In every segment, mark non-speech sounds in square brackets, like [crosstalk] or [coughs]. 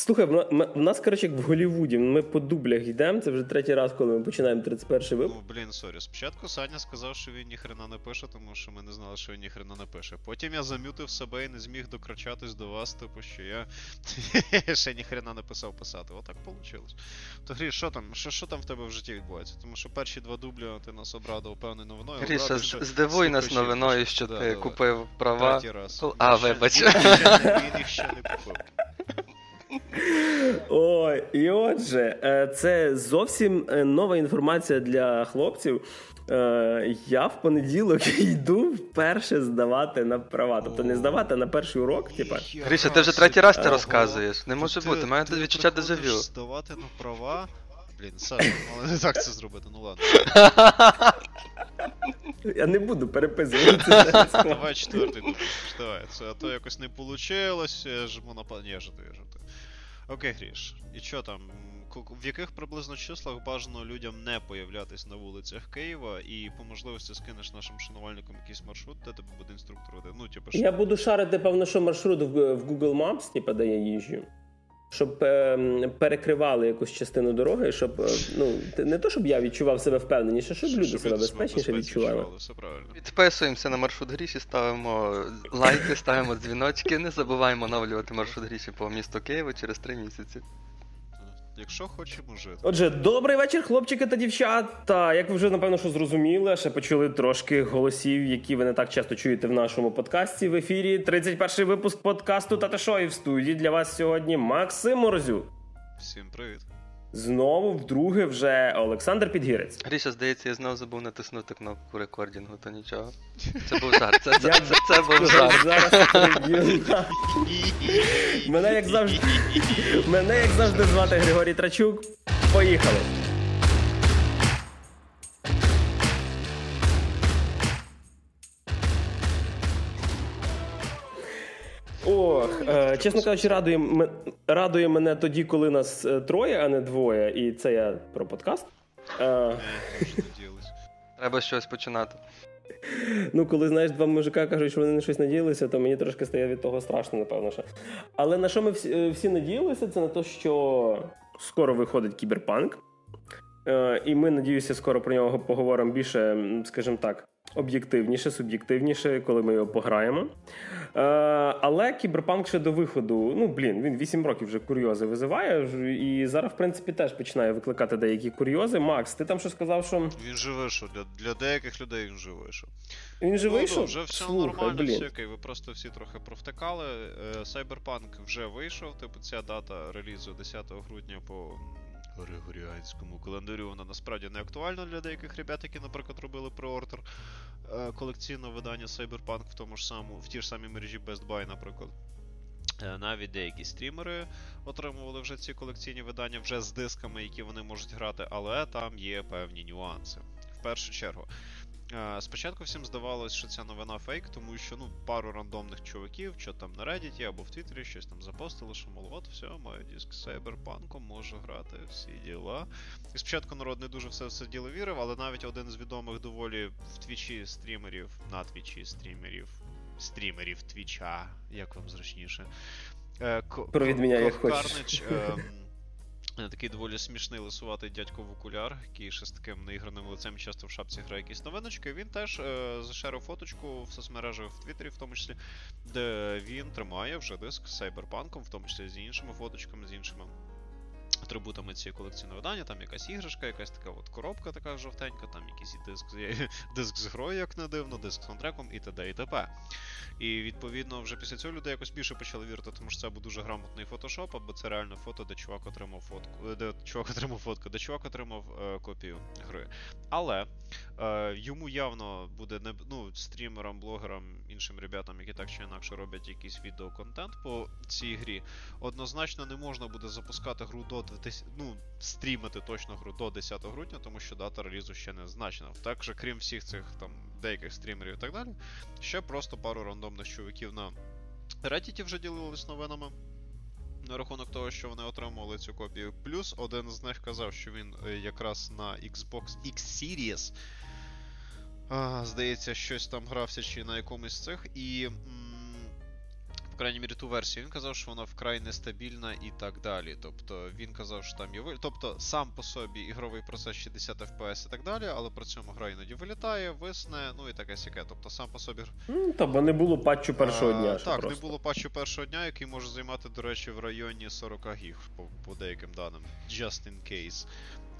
Слухай, в нас, коротше, як в Голлівуді, ми по дублях йдемо. Це вже третій раз, коли ми починаємо 31-й випуск. Ну, блін, sorry. Спочатку Саня сказав, що він ніхрена не пише, тому що ми не знали, що він ніхрена не пише. Потім я замютив себе і не зміг докричатись до вас, типу, що я [laughs] ще ніхрена не писав писати. Отак вийшло. То Гріш, що там? Що, що там в тебе в житті відбувається? Тому що перші два дублі ти нас обрадував певною новиною. Гріша, здивуй нас новиною, що да, ти давай. купив права. Третій раз. А, вибач. Він він їх ще не купив. [laughs] Ой, і отже, е, це зовсім е, нова інформація для хлопців. Е, Я в понеділок [laughs] йду вперше здавати на права. Тобто не здавати а на перший урок, типа. Гріша, ти вже третій раз це розказуєш. Не може бути, має ти відчуття дежавю. здавати на права. Блін, Саша, [laughs] але не так це зробити, ну ладно. Я не буду переписувати. Давай четвертий дубль. Давай, це а то якось не получилось, жму на па- Ні, жартую, жартую. Окей, Гріш. І що там? В яких приблизно числах бажано людям не появлятись на вулицях Києва і по можливості скинеш нашим шанувальникам якийсь маршрут, де тебе буде інструктор? Ну, типу, що Я буду шарити, певно, що маршрут в в Google Maps, типа, де я їжджу. Щоб е, перекривали якусь частину дороги, щоб е, ну не то, щоб я відчував себе впевненіше, щоб люди себе безпечніше відчували. Підписуємося на маршрут Гріші, ставимо лайки, ставимо дзвіночки. Не забуваємо оновлювати маршрут Гріші по місту Києву через три місяці. Якщо хочемо жити. Отже, добрий вечір, хлопчики та дівчата. Як ви вже напевно що зрозуміли, ще почули трошки голосів, які ви не так часто чуєте в нашому подкасті. В ефірі 31 випуск подкасту Тата Шо і в студії для вас сьогодні Максим Морозюк. Всім привіт. Знову вдруге вже Олександр Підгірець. Гріша, здається, я знову забув натиснути кнопку рекордінгу, то нічого. Це був [laughs] жарт. Це, це, це, це був жарт. зараз. [laughs] Мене як завжди. Мене як завжди звати Григорій Трачук. Поїхали. Ох, е, чесно кажучи, радує, радує мене тоді, коли нас е, троє, а не двоє. І це я про подкаст. Е. Треба щось починати. Ну, коли знаєш, два мужика кажуть, що вони на щось надіялися, то мені трошки стає від того страшно, напевно. Що. Але на що ми всі, е, всі надіялися, це на те, що скоро виходить кіберпанк. Е, І ми, надіюся, скоро про нього поговоримо більше, скажімо так, об'єктивніше, суб'єктивніше, коли ми його пограємо. Е, Але кіберпанк ще до виходу, ну блін, він 8 років вже курйози визиває, і зараз, в принципі, теж починає викликати деякі курйози. Макс, ти там що сказав, що Він же вийшов. Для, для деяких людей він вже вийшов. він же Ну, вийшов? вже все Слухай, нормально, блін. все окей, ви просто всі трохи провтикали. Е, Cyberpunk вже вийшов, типу ця дата релізу 10 грудня по григоріанському календарю, вона насправді не актуальна для деяких ребят, які, наприклад, робили преордер е, колекційного видання Cyberpunk в тому ж самому, в тій ж самій мережі Best Buy, наприклад. Е, Навіть деякі стрімери отримували вже ці колекційні видання вже з дисками, які вони можуть грати, але там є певні нюанси. В першу чергу, Спочатку всім здавалось, що ця новина фейк, тому що ну пару рандомних чуваків, що там на Reddit або в Твіттері щось там запостили, що мол, от все, маю диск з Cyberpunk, можу грати всі діла. І спочатку народ не дуже все в це діло вірив, але навіть один з відомих доволі в твічі стрімерів, на твічі стрімерів, стрімерів твіча, як вам зручніше. Е, Ко- Провід мене, як хочеш. Карнич, ем, Е, Такий доволі смішний лисуватий дядько в окуляр, який ще з таким неіграним лицем часто в шапці грає якісь новиночки. Він теж е, зашерив фоточку в соцмережах в Твіттері, в тому числі, де він тримає вже диск з Cyberpunk, в тому числі з іншими фоточками, з іншими атрибутами цієї колекційного видання. Там якась іграшка, якась така от коробка така жовтенька, там якийсь диск, [laughs] диск з грою, як не дивно, диск з саундтреком і т.д. і т.п. І відповідно вже після цього люди якось більше почали вірити, тому що це був дуже грамотний фотошоп, або це реально фото, де чувак отримав фотку, е, де чувак отримав фотку, де чувак отримав е, копію гри. Але е, йому явно буде не ну, стрімерам, блогерам, іншим ребятам, які так чи інакше роблять якийсь відеоконтент по цій грі, однозначно не можна буде запускати гру до 2000, ну, стрімити точно гру до 10 грудня, тому що дата релізу ще не значена. Також, крім всіх цих там деяких стрімерів і так далі, ще просто пару рандомних чуваків на Reddit вже ділились новинами. На рахунок того, що вони отримували цю копію. Плюс один з них казав, що він е, якраз на Xbox X Series. А, здається, щось там грався чи на якомусь з цих. І крайній мірі, ту версію. Він казав, що вона вкрай нестабільна і так далі. Тобто він казав, що там є ви- Тобто сам по собі ігровий процес 60 FPS і так далі, але при цьому гра іноді вилітає, висне, ну і таке сяке. Тобто сам по собі Ну, та, бо не було патчу першого дня. ще Так, просто. не було патчу першого дня, який може займати, до речі, в районі 40 гіг по, по деяким даним. Just in case.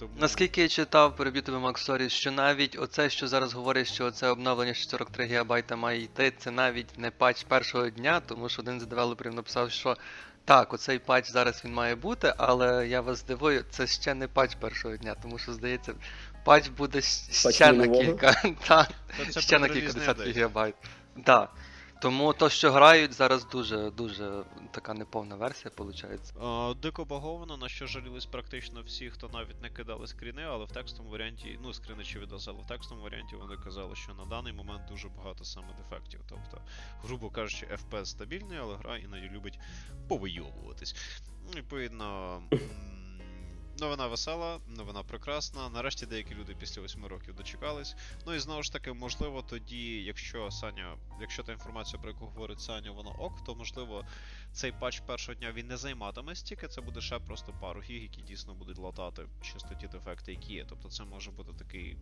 Тому... Наскільки я читав, переб'ю тебе, Макс, sorry, що навіть оце, що зараз говорить, що оце обновлення 43 ГБ має йти, це навіть не патч першого дня, тому що один з девелоперів написав, що так, оцей патч зараз він має бути, але я вас здивую, це ще не патч першого дня, тому що здається, патч буде щ- Патч ще на кілька. [laughs] Та ще на кілька десятків гігабайт. Так. Тому то, що грають, зараз дуже дуже така неповна версія, виходить. А, Дико баговано, на що жалілись практично всі, хто навіть не кидали скріни, але в текстовому варіанті, ну, скріни чи відос, але в текстовому варіанті вони казали, що на даний момент дуже багато саме дефектів. Тобто, грубо кажучи, FPS стабільний, але гра іноді любить повийовуватись. Ну, Відповідно. [laughs] Новина весела, новина прекрасна. Нарешті деякі люди після 8 років дочекались. Ну і знову ж таки, можливо, тоді, якщо Саня, якщо та інформація, про яку говорить Саня, вона ок, то можливо цей патч першого дня він не займатиме стільки, це буде ще просто пару гіг, які дійсно будуть латати чисто ті дефекти, які є. Тобто це може бути такий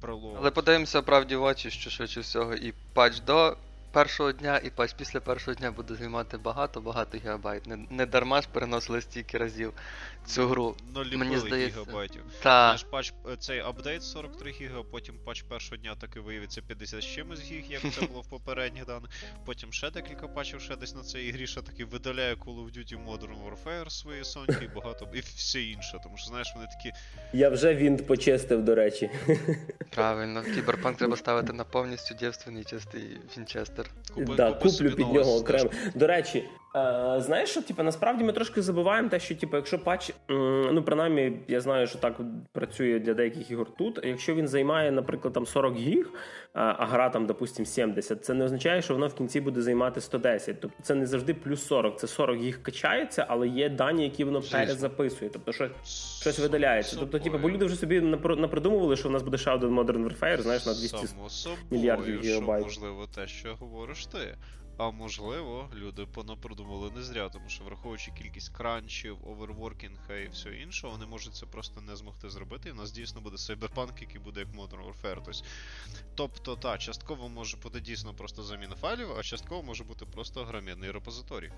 пролог. Але подивимося правді в очі, що швидше всього і патч до першого дня, і патч після першого дня буде займати багато-багато гігабайт. Не, не дарма ж переносили стільки разів цю гру. Наліпили мені здається, гігабайтів. Та Наш патч, цей апдейт 43 гіга, потім патч першого дня таки виявиться 50 з чимось гіг, як це було в попередніх даних. Потім ще декілька патчів, ще десь на цій ігрі, ще таки видаляє Call of Duty Modern Warfare свої соньки і багато і все інше. Тому що знаєш, вони такі Я вже вінт почистив, до речі. правильно, кіберпанк треба ставити на повністю дівственний чистий Вінчестер. Купи, да, купи куплю собі під нього окремо. До речі, е, знаєш, що типу, насправді ми трошки забуваємо те, що типу, якщо патч, ну принаймні, я знаю, що так працює для деяких ігор тут. Якщо він займає, наприклад, там 40 гіг, а, а гра там, допустим, 70, це не означає, що воно в кінці буде займати 110. Тобто це не завжди плюс 40. Це 40 гіг качається, але є дані, які воно перезаписує. Тобто, що щось видаляється. Тобто, типу, бо люди вже собі напридумували, що в нас буде ще один Modern Warfare, знаєш, на 200 мільярдів гігабайт. можливо, те, що говориш ти. А можливо, люди понапридумали не зря, тому що враховуючи кількість кранчів, оверворкінга і все інше, вони можуть це просто не змогти зробити, і в нас дійсно буде Cyberpunk, який буде як Modern Warfare. Тобто, тобто та, частково може бути дійсно просто заміна файлів, а частково може бути просто громадний репозиторій.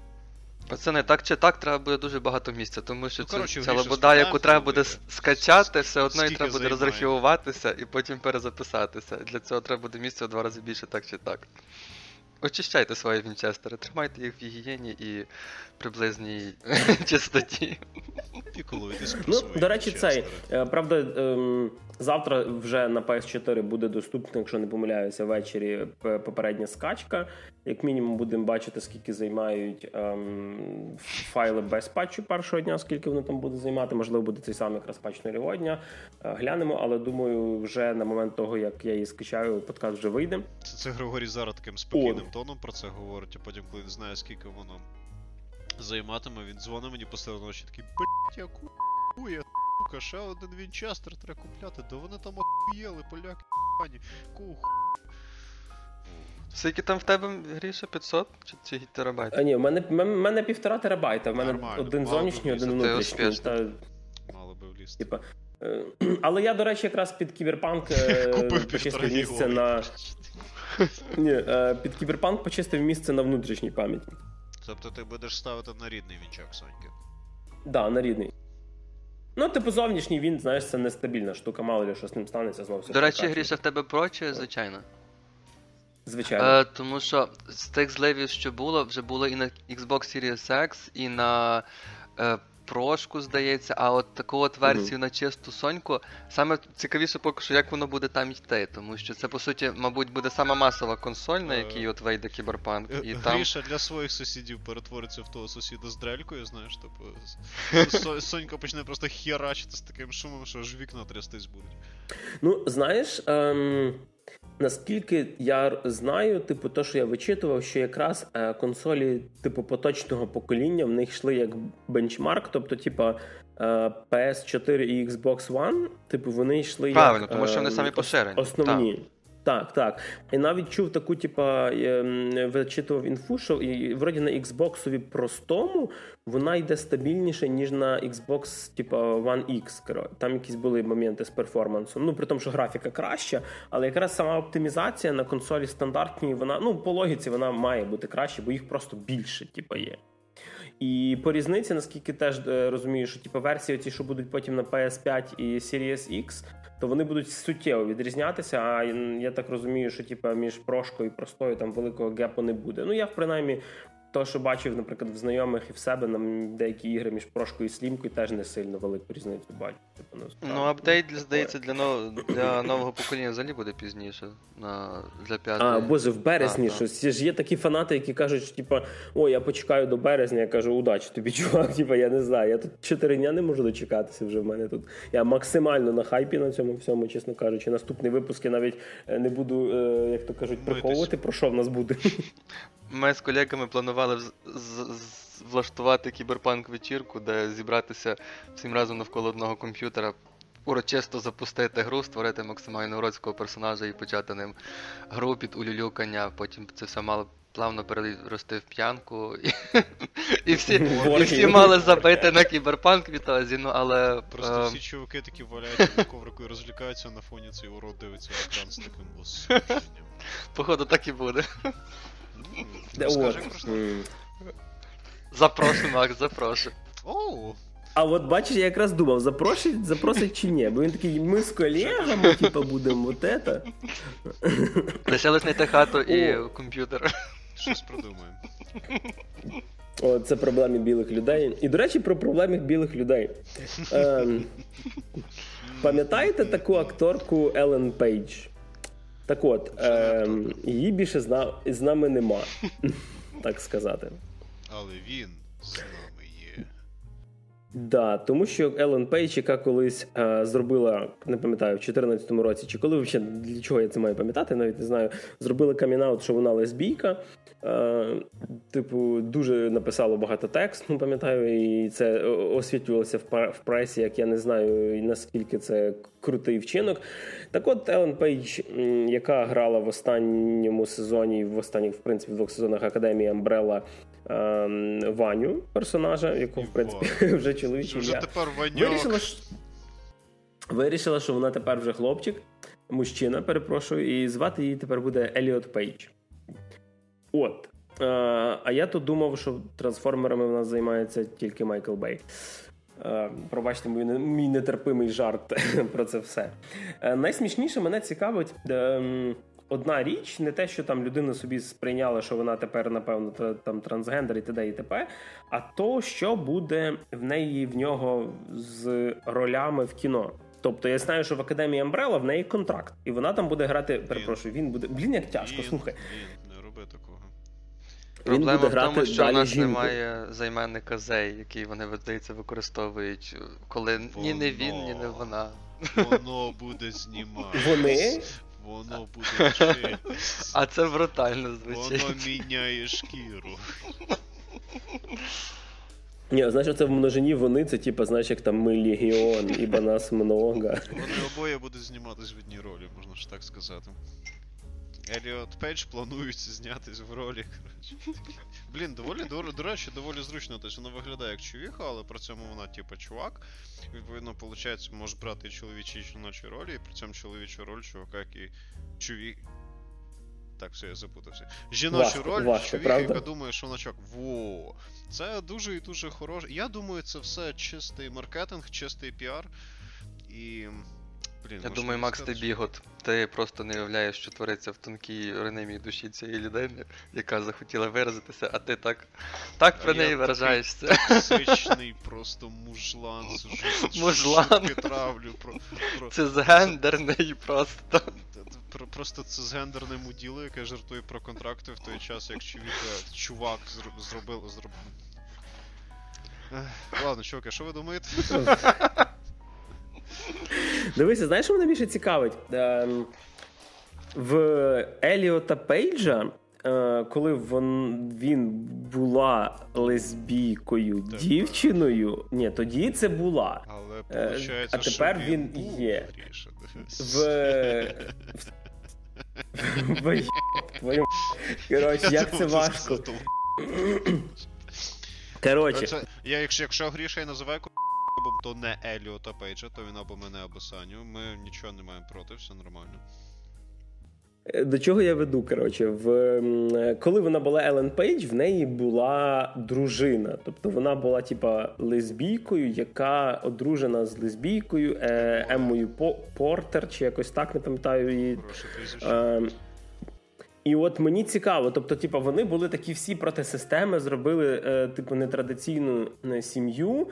Пацани, так чи так треба буде дуже багато місця, тому що Ну, це, коротше, ця лабуда, яку треба буде скачати, все одно і треба буде займає? і потім перезаписатися. Для цього треба буде місця в два рази більше, так чи так. Очищайте свої вінчестери, тримайте їх в гігієні і приблизній [laughs] чистоті. Про Ну, свої до речі, цей. Е, Правда, ем, завтра вже на PS4 буде доступна, якщо не помиляюся, ввечері попередня скачка. Як мінімум, будемо бачити, скільки займають ем, файли без патчу першого дня, скільки вони там будуть займати. Можливо, буде цей самий якраз патч нульового дня. Е, Глянемо, але думаю, вже на момент того, як я її скачаю, подкаст вже вийде. Це, це Григорій зараз таким спокійним тоном про це говорить, а потім, коли він знає, скільки воно займатиме, він дзвонить мені посеред ночі такий, блять, яку хуя, сука, ще один Вінчестер треба купляти, да вони там охуєли, поляки, пані, ку Скільки там в тебе гріше 500 чи, чи терабайт? А ні, в мене, в мене півтора терабайта. В мене Нормально, один мало зовнішній, один влізти. Ти внутрішній. успішний. Та, Мало би влізти. типа, е, але я, до речі, якраз під кіберпанк е, [laughs] Купив почистив місце на. [laughs] Ні, е, під кіберпанк почистив місце на внутрішній пам'яті. Тобто ти будеш ставити на рідний вінчак Соньки. Да, на рідний. Ну, типу, зовнішній він, знаєш, це нестабільна штука, мало ли що з ним станеться знову. все До речі. Гріша, в тебе про чи звичайно? Звичайно. Е, тому що з тих зливів, що було, вже було і на Xbox Series X, і на е, прошку, здається, а от таку от версію на чисту соньку. Саме цікавіше поки що, як воно буде там йти, тому що це, по суті, мабуть, буде сама масова консоль, на Е, якій от вийде кіберпанк. Г- І там. Гріша для своїх сусідів перетвориться в того сусіда з дрелькою, знаєш, типу. Сонька почне просто херачити з таким шумом, що аж вікна трястись будуть. Ну, знаєш, ем, наскільки я знаю, типу, то, що я вичитував, що якраз е, консолі, типу, поточного покоління в них йшли як бенчмарк, тобто, типу, е, PS4 і Xbox One, типу, вони йшли Правильно, як, тому що вони ем, самі поширені, Основні. Так, так. так. І навіть чув таку, типа, ем, вичитував інфу, що і, вроді на Xbox простому вона йде стабільніше, ніж на Xbox, типа One X. Там якісь були моменти з перформансом. Ну, при тому, що графіка краща, але якраз сама оптимізація на консолі стандартній, вона, ну, по логіці, вона має бути краще, бо їх просто більше, типа, є. І по різниці, наскільки теж е, розумію, що типу, версії, ті, що будуть потім на PS5 і Series X, то вони будуть суттєво відрізнятися. А я так розумію, що типу, між прошкою і простою там великого гепу не буде. Ну я в принаймні то, що бачив, наприклад, в знайомих і в себе на деякі ігри між прошкою і слімкою, теж не сильно велику різницю бачу. Типу, ну, апдейт, здається, для нов... для нового покоління взагалі буде пізніше. На... Для. А, боже, в березні а, щось. Ж є такі фанати, які кажуть, що типу, о, я почекаю до березня, я кажу, удачі тобі, [laughs] чувак. Типу, я не знаю. Я тут чотири дня не можу дочекатися вже в мене тут. Я максимально на хайпі на цьому всьому, чесно кажучи. Наступний випуск я навіть е, не буду, е, як то кажуть, приховувати, про що в нас буде. Ми з колегами планували влаштувати кіберпанк вечірку, де зібратися всім разом навколо одного комп'ютера, урочисто запустити гру, створити максимально уродського персонажа і почати ним гру під улюлюкання. Потім це все мало плавно перерости в п'янку. І і всі і всі мали забити на кіберпанк вітазі, ну але. Просто е... всі чуваки такі валяються на коврику і розлікаються на фоні цей урод дивиться екран з таким осудженням. Походу, так і буде. Розкажи просто. Запрошую, Макс, запрошую. Оу. А от бачиш, я якраз думав, запросить, запросить чи ні. Бо він такий, ми з колегами, типа, будемо от это. Лишилось знайти хату і комп'ютер. Щось продумаємо. О, це проблеми білих людей. І, до речі, про проблеми білих людей. Ем, Пам'ятаєте таку акторку Елен Пейдж? Так от, е, її більше зна, з нами нема, [laughs] так сказати. Але він з нами є. Да, тому що Елен Пейдж, яка колись е, зробила, не пам'ятаю, в 2014 році, чи коли взагалі для чого я це маю пам'ятати, навіть не знаю, зробила камінаут, що вона лесбійка. Е, типу, дуже написало багато тексту, пам'ятаю, і це освітлювалося в пресі, як я не знаю, наскільки це крутий вчинок. Так от Елен Пейдж, яка грала в останньому сезоні, в останніх, в принципі, в двох сезонах Академії Амбрелла Ваню, персонажа, якого, в принципі, [laughs] вже чоловічий. Вже тепер. Вирішила, що... Вирішила, що вона тепер вже хлопчик, мужчина, перепрошую, і звати її тепер буде Еліот Пейдж. От. Е, а я тут думав, що трансформерами в нас займається тільки Майкл Бей. Е, пробачте мій, мій нетерпимий жарт [laughs] про це все. Е, найсмішніше мене цікавить. Одна річ, не те, що там людина собі сприйняла, що вона тепер, напевно, там трансгендер і т.д. і т.п., а то, що буде в неї в нього з ролями в кіно. Тобто я знаю, що в Академії Амбрела в неї контракт, і вона там буде грати. Перепрошую, він буде. Блін, як тяжко, слухай. Не роби такого. Проблема буде в тому, що у нас жінку. немає займенника Зей, який вони здається, використовують, коли воно, ні не він, ні не вона. Воно буде знімати. Вони? Воно буде вчитись. А це брутально звучить. Воно міняє шкіру. Ні, знаєш, це в множині вони, це типа, знаєш, як там ми легіон, ібо нас много. Вони обоє будуть зніматись в одній ролі, можна ж так сказати. Еліот Пейдж планується знятись в ролі. коротше. Блін, доволі до, до речі, доволі зручно, тобто вона виглядає як чувіха, але при цьому вона, типу, чувак. Відповідно, виходить, може брати чоловічі і жіночі ролі, і при цьому чоловічу роль чувака, який чуві. Так, все, я запутався. Жіночу роль, важко, чоловік, яка думає, що вона чувак. Во. Це дуже і дуже хороше. Я думаю, це все чистий маркетинг, чистий піар. І. Блін, Я думаю, Макс, ти бігот. Ти просто не уявляєш, що твориться в тонкій ранемій душі цієї людини, яка захотіла виразитися, а ти так так про неї виражаєшся. Токсичний [laughs] просто мужлан, Мужлан. травлю. Про, про... Це згендерний просто. Просто це згендерне муділо, яке жартує про контракти в той час, як чувіка, чувак зробив. зробив. Ладно, чуваки, що ви думаєте? [laughs] Дивися, знаєш, що мене більше цікавить? Ем, в Еліота Пейджа, е, коли він була лесбійкою так, дівчиною, ні, тоді це була. Але а тепер він є. В, [laughs] Коротше, як це важко. Коротше. Я, якщо, якщо Гріша я називаю то не Еліота Пейджа, то він або мене, або Саню. Ми нічого не маємо проти, все нормально. Е, до чого я веду? Коротше, в коли вона була Елен Пейдж, в неї була дружина. Тобто вона була, типа, лесбійкою, яка одружена з лесбійкою е, Еммою Портер, чи якось так не пам'ятаю її. Е, і от мені цікаво, тобто, типа, вони були такі всі проти системи, зробили е, типу нетрадиційну е, сім'ю.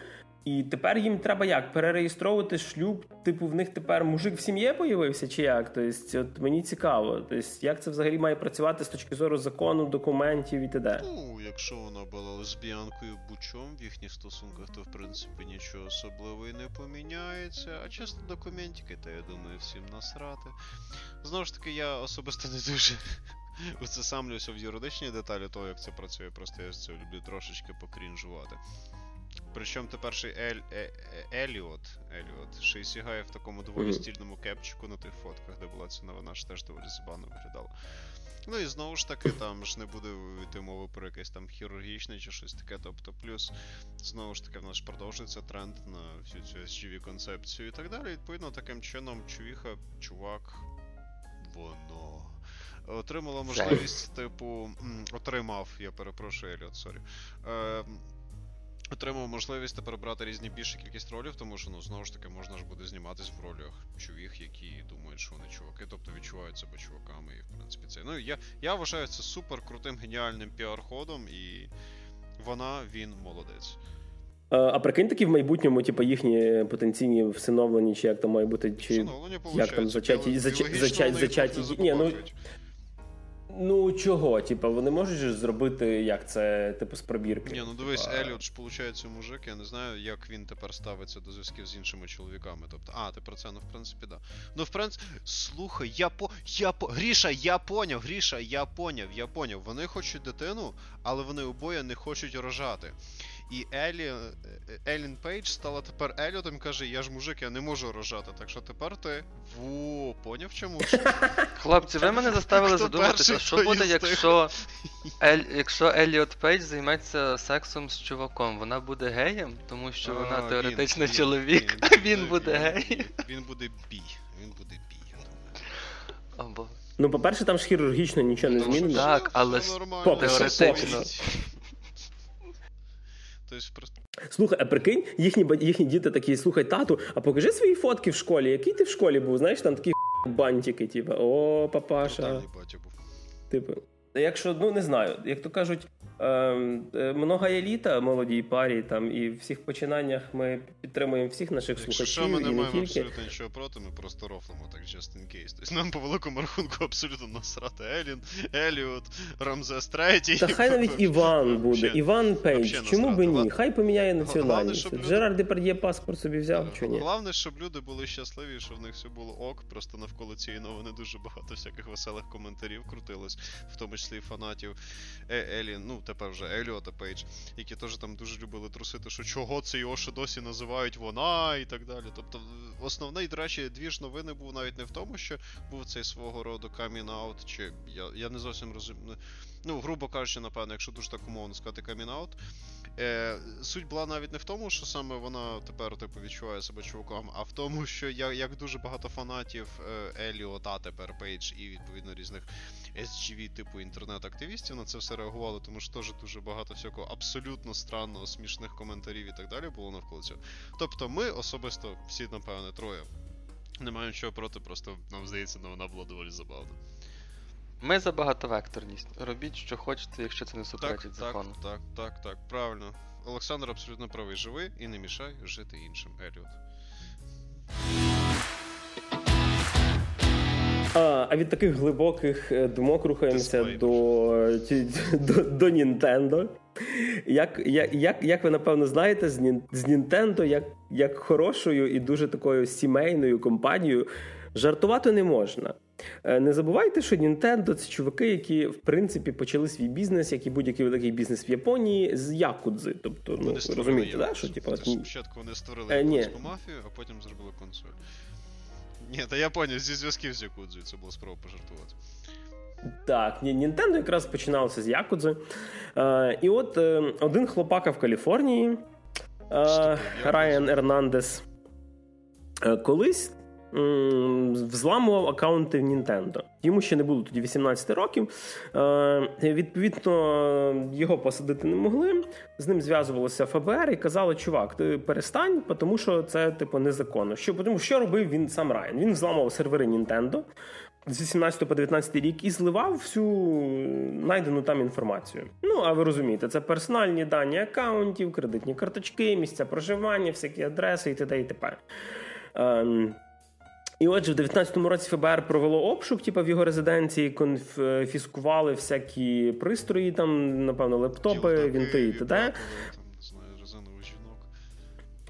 І тепер їм треба як перереєстровувати шлюб. Типу, в них тепер мужик в сім'ї появився, чи як? Тобто, от мені цікаво. Тобто, як це взагалі має працювати з точки зору закону, документів і т.д.? Ну, якщо вона була лесбіянкою бучом в їхніх стосунках, то в принципі нічого особливого і не поміняється. А чесно, документики, то я думаю, всім насрати. Знову ж таки, я особисто не дуже. [laughs] Усесамлюся в юридичні деталі того, як це працює, просто я з цього люблю трошечки покрінжувати. Причому тепер ще Ель, е, е, Еліот, Еліот ще й сягає в такому доволі стільному кепчику на тих фотках, де була ця новина, ж теж доволі забавно виглядала. Ну і знову ж таки, там ж не буде йти мови про якесь там хірургічне чи щось таке. Тобто, плюс, знову ж таки, в нас продовжується тренд на всю цю SGV концепцію і так далі. Відповідно, таким чином, чувіха, чувак, воно. Отримала можливість, типу, отримав, я перепрошую, Еліот, sorry. Е, Отримав можливість тепер брати різні більшу кількість ролів, тому що ну знову ж таки можна ж буде зніматись в ролях чувіх, які думають, що вони чуваки, тобто відчувають себе чуваками. І в принципі це. Ну я я вважаю це супер крутим геніальним піар-ходом, і вона, він молодець. А прикинь таки в майбутньому, типу, їхні потенційні всиновлені, чи як там має бути, чи Всиновлення, як там зачаті, зачаті, зачаті, зачаті, ні, ну, Ну чого? Типа, вони можуть ж зробити як це, типу, з пробірки. Ні, ну дивись, типа... Еліот ж виходить мужик, я не знаю, як він тепер ставиться до зв'язків з іншими чоловіками. Тобто, а, ти про це, ну в принципі, да. Ну, в принципі, слухай, я по. Я по. Гріша, я поняв, Гріша, я поняв, я поняв. Вони хочуть дитину, але вони обоє не хочуть рожати. І Елі, е, Елін Пейдж стала тепер Еліотом і каже: Я ж мужик, я не можу рожати. Так що тепер ти. Во, поняв чому? [laughs] Хлопці, ви мене заставили задуматися, що буде, якщо Ель, якщо Еліот Пейдж займеться сексом з чуваком. Вона буде геєм, тому що вона теоретично чоловік, а він буде гей. Він буде бі. Він буде бі, думаю. Ну, по-перше, там ж хірургічно нічого не змінено. Так, але теоретично. Тобто просто. Слухай, а прикинь, їхні їхні діти такі, слухай, тату, а покажи свої фотки в школі. Який ти в школі був? Знаєш, там такі бантики, типу, о, папаша. Типу. Якщо, ну не знаю, як то кажуть, многая літа молодій парі там і в всіх починаннях ми підтримуємо всіх наших Якщо слухачів. Що ми не маємо тільки... абсолютно нічого проти, ми просто рофлимо так just in case. Тобто нам по великому рахунку абсолютно насрати Елін, Еліот, Рамзес Третій. Та хай навіть Іван буде, Вообще, Іван Пейдж. Чому би ні? Хай поміняє національність. Люди... Жерар Депардє паспорт собі взяв, чи ні? Головне, щоб люди були щасливі, що в них все було ок. Просто навколо цієї новини дуже багато всяких веселих коментарів крутилось, в тому числі і фанатів е, Елін. Ну, тепер вже Еліота Пейдж, які теж там дуже любили трусити, що чого це його ще досі називають вона і так далі. Тобто, основний, до речі, движ новини був навіть не в тому, що був цей свого роду камін-аут, чи я я не зовсім розумію. Ну, грубо кажучи, напевно, якщо дуже так умовно сказати камін-аут. Е, Суть була навіть не в тому, що саме вона тепер типу відчуває себе чуваком, а в тому, що я, як дуже багато фанатів е, Еліота тепер Пейдж і відповідно різних SJW типу інтернет-активістів на це все реагували, тому що теж дуже багато всякого абсолютно странного, смішних коментарів і так далі було навколо цього. Тобто ми особисто, всі, напевне, троє, не маємо нічого проти, просто нам здається, вона була доволі забавна. Ми за багатовекторність. Робіть, що хочете, якщо це не суперечить так, закону. Так, так, так, так, правильно. Олександр абсолютно правий. Живи і не мішай жити іншим. Еліот. А а від таких глибоких е, думок рухаємося до до, до Nintendo. Як як, як ви напевно знаєте, з Nintendo як, як хорошою і дуже такою сімейною компанією жартувати не можна. Е, не забувайте, що Nintendo – це чуваки, які в принципі почали свій бізнес, як і будь-який великий бізнес в Японії, з якудзи. Тобто, ну розумієте, да, що типу, спочатку вони створили японську мафію, а потім зробили консоль. Ні, та я поняв, зі зв'язків з Якудзою це було спроба пожартувати. Так, Нінтендо якраз починалося з Якудзи. Е, І от е, один хлопака в Каліфорнії, е, Райан Ернандес, е, колись взламував аккаунти в Нінтендо. Йому ще не було тоді 18 років. Е, Відповідно, його посадити не могли. З ним зв'язувалося ФБР і казали, чувак, ти перестань, тому що це типу незаконно. Що тому, що робив він сам Райан? Він взламував сервери Нінтендо. З 18 по 19 рік і зливав всю найдену там інформацію. Ну, а ви розумієте, це персональні дані аккаунтів, кредитні карточки, місця проживання, всякі адреси і т.д. і т.п. І отже, в 19-му році ФБР провело обшук, типу, в його резиденції, конфіскували всякі пристрої, там, напевно, лептопи, вінти і т.д.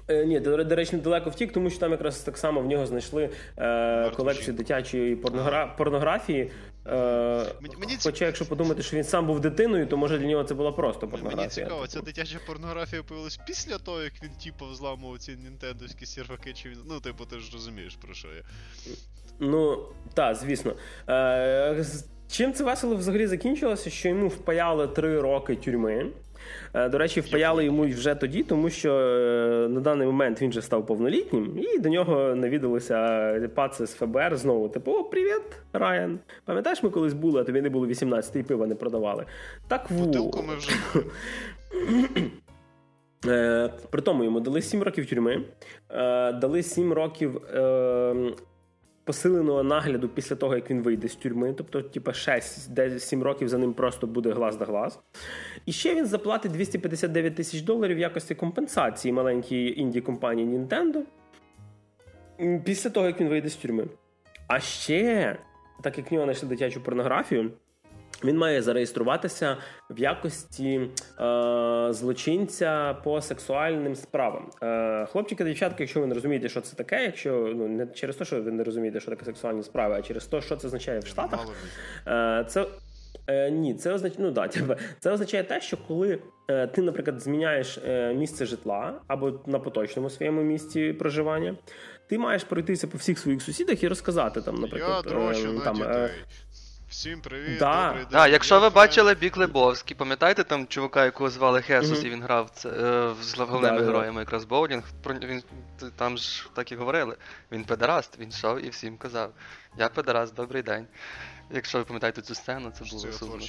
Е, ні, до, до речі, недалеко втік, тому що там якраз так само в нього знайшли е, колекцію дитячої порногра... порнографії. Е, мені, Хоча, якщо подумати, що він сам був дитиною, то може для нього це була просто порнографія. Мені цікаво, ця дитяча порнографія появилась після того, як він типу взламував ці нінтендовські серваки, чи він. Ну, типу, ти ж розумієш, про що я. Ну, так, звісно. Е, Чим це весело взагалі закінчилося, що йому впаяли три роки тюрми. Е, до речі, впаяли йому вже тоді, тому що е, на даний момент він вже став повнолітнім, і до нього навідалися паци з ФБР знову. Типу, о, привіт, Райан. Пам'ятаєш, ми колись були, а тобі не було 18 і пива не продавали. Так Бутилку ми вже. [coughs] Е, при тому йому дали 7 років тюрми, дали 7 років посиленого нагляду після того, як він вийде з тюрми, тобто, типа 6-7 років за ним просто буде глаз до глаз. І ще він заплатить 259 тисяч доларів в якості компенсації маленькій інді компанії Nintendo після того, як він вийде з тюрми. А ще, так як в нього знайшли дитячу порнографію. Він має зареєструватися в якості е, злочинця по сексуальним справам. Е, Хлопчики, дівчатки, якщо ви не розумієте, що це таке, якщо ну не через те, що ви не розумієте, що таке сексуальні справи, а через те, що це означає в Штатах, е, це. Е, Ні, це означає, ну да, типу, це означає те, що коли е, ти, наприклад, зміняєш е, місце житла або на поточному своєму місці проживання, ти маєш пройтися по всіх своїх сусідах і розказати там, наприклад, Я дрочу е, там. Е, Всім привіт, да. добрий день. Да, якщо ви бачили Бік Лебовський, пам'ятаєте там чувака, якого звали Хесус, mm-hmm. і він грав це, е, з головними да, героями якраз Боулінг, він, там ж так і говорили. Він педераст, він йшов і всім казав. Я педераст, добрий день. Якщо ви пам'ятаєте цю сцену, це було сумно.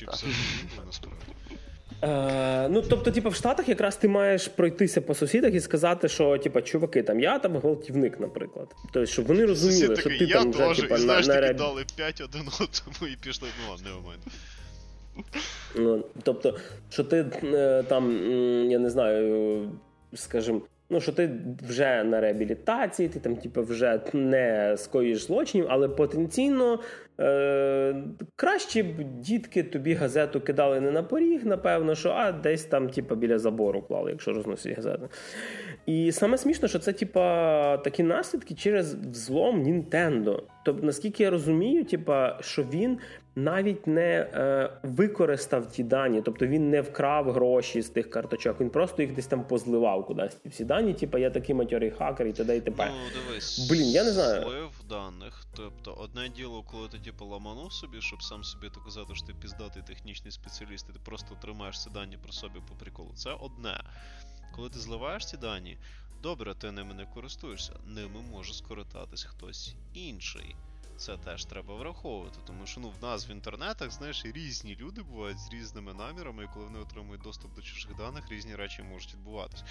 Е, Ну, тобто, типу, в Штатах якраз ти маєш пройтися по сусідах і сказати, що типу, чуваки, там я там гвалтівник, наприклад. Тобто, щоб вони розуміли, що ти я там вже типу, і, знаєш, на, таки дали 5 один одному і пішли, ну ладно, не момент. Ну, тобто, що ти е, там, я не знаю, скажімо, Ну, що ти вже на реабілітації, ти там, типу, вже не скоїш злочинів, але потенційно е, краще б дітки тобі газету кидали не на поріг, напевно, що а десь там, типу, біля забору клали, якщо розносять газету. І саме смішно, що це, типу, такі наслідки через взлом Нінтендо. Тобто, наскільки я розумію, типу, що він навіть не е, використав ті дані, тобто він не вкрав гроші з тих карточок, він просто їх десь там позливав кудись. Всі дані, типу, я такий матьорий хакер і т.д. і т.п. Ну, дивись, Блін, я не знаю. Злив даних. Тобто, одне діло, коли ти типу ламанув собі, щоб сам собі доказати, що ти піздатий технічний спеціаліст, і ти просто тримаєш ці дані про собі по приколу. Це одне. Коли ти зливаєш ці дані, добре, ти ними не користуєшся, ними може скористатись хтось інший. Це теж треба враховувати, тому що ну в нас в інтернетах, знаєш, різні люди бувають з різними намірами, і коли вони отримують доступ до чужих даних, різні речі можуть відбуватись.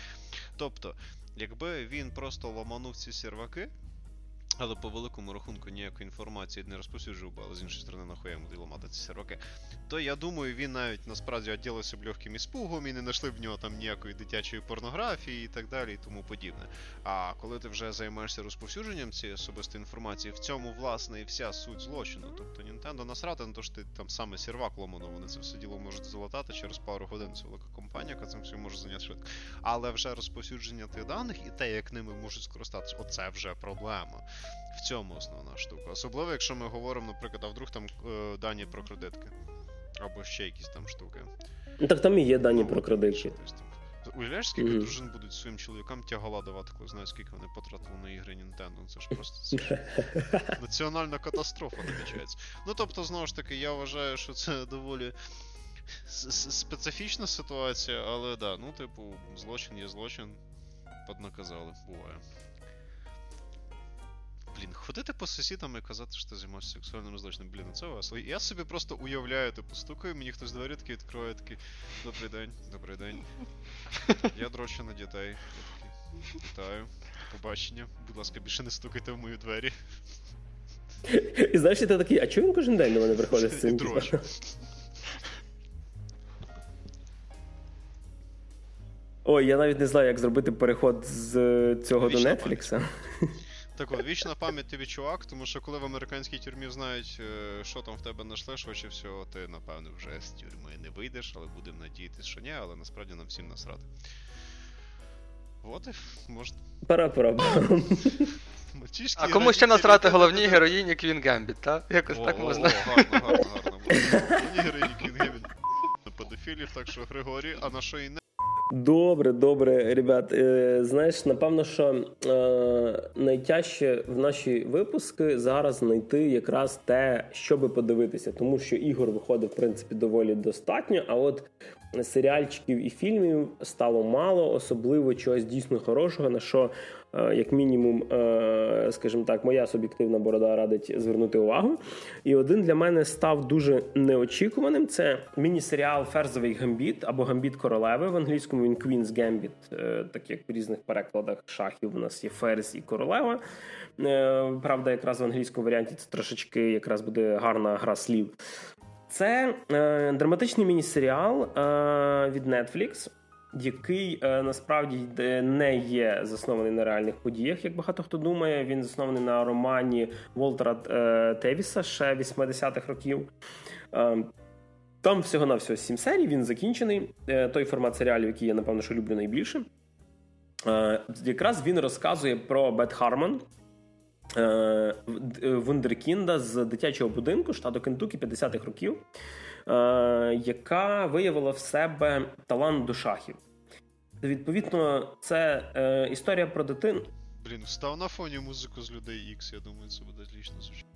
Тобто, якби він просто ламанув ці серваки, але по великому рахунку ніякої інформації не розповсюджував, але з іншої сторони, нахуя йому ламати ці серваки, то я думаю, він навіть насправді відділився б легким іспугом і не знайшли в нього там ніякої дитячої порнографії і так далі, і тому подібне. А коли ти вже займаєшся розповсюдженням цієї особистої інформації, в цьому, власне, і вся суть злочину. Тобто Nintendo насрати на те, що ти там саме сервак ломанув, вони це все діло можуть залатати через пару годин. Це велика компанія, яка цим всім може зайняти швидко. Але вже розповсюдження тих даних і те, як ними можуть скористатися, оце вже проблема. В цьому основна штука. Особливо, якщо ми говоримо, наприклад, а вдруг там е, дані про кредитки. Або ще якісь там штуки. Ну так там і є дані ну, про кредитки. Уявляєш, скільки Мгм. дружин будуть своїм чоловікам тягала давати, коли знають, скільки вони потратили на ігри Nintendo. Це ж просто це [laughs] національна катастрофа намічається. Ну тобто, знову ж таки, я вважаю, що це доволі специфічна ситуація, але да, ну, типу, злочин є злочин. Поднаказали, буває. Блін, ходити по сусідам і казати, що ти займаєшся сексуальним злочином, блін, це весело. Я собі просто уявляю, типу, стукаю, мені хтось двері такі відкриває, такий, добрий день, добрий день. Я дрочу на дітей. Я такий, Вітаю. Побачення. Будь ласка, більше не стукайте в мої двері. І знаєш, ти такий, а чого він кожен день до мене приходить з І цим? дрочу. Ой, я навіть не знаю, як зробити переход з е, цього до Вічна Нетфлікса. Так от, вічна пам'ять тобі чувак, тому що коли в американській тюрмі знають, е, що там в тебе знайшли, швидше всього, ти, напевно, вже з тюрми не вийдеш, але будемо надіятися, що ні, але насправді нам всім насрати. От і можна. Пора пора. Мальчишки, А кому ще насрати головній героїні Квін Гембіт, так? Якось О, так о, можна. О, гарно, гарно, гарно. Мені героїні Кінгевін педофілів, так що Григорій, а на що і не. Добре, добре, ребят. Е, знаєш, напевно, що е, найтяжче в наші випуски зараз знайти якраз те, що би подивитися, тому що ігор виходить, в принципі, доволі достатньо. А от серіальчиків і фільмів стало мало, особливо чогось дійсно хорошого, на що, як мінімум, е, скажімо так, моя суб'єктивна борода радить звернути увагу. І один для мене став дуже неочікуваним. Це міні-серіал Ферзовий гамбіт або Гамбіт королеви. В англійському він Queen's Gambit, е, так як в різних перекладах шахів у нас є ферзь і королева. Е, Правда, якраз в англійському варіанті це трошечки якраз буде гарна гра слів. Це е, драматичний міні-серіал е, від Netflix, який е, насправді не є заснований на реальних подіях, як багато хто думає. Він заснований на романі Волтера е, Тевіса ще 80-х років. Е, там всього-навсього 7 серій, він закінчений. Той формат серіалів, який я, напевно, що люблю найбільше. Якраз він розказує про Бет е, вундеркінда з дитячого будинку штату Кентукі 50-х років, яка виявила в себе талант до шахів. Відповідно, це е, історія про дитину. Блін, став на фоні музику з людей X, я думаю, це буде отлично звучати.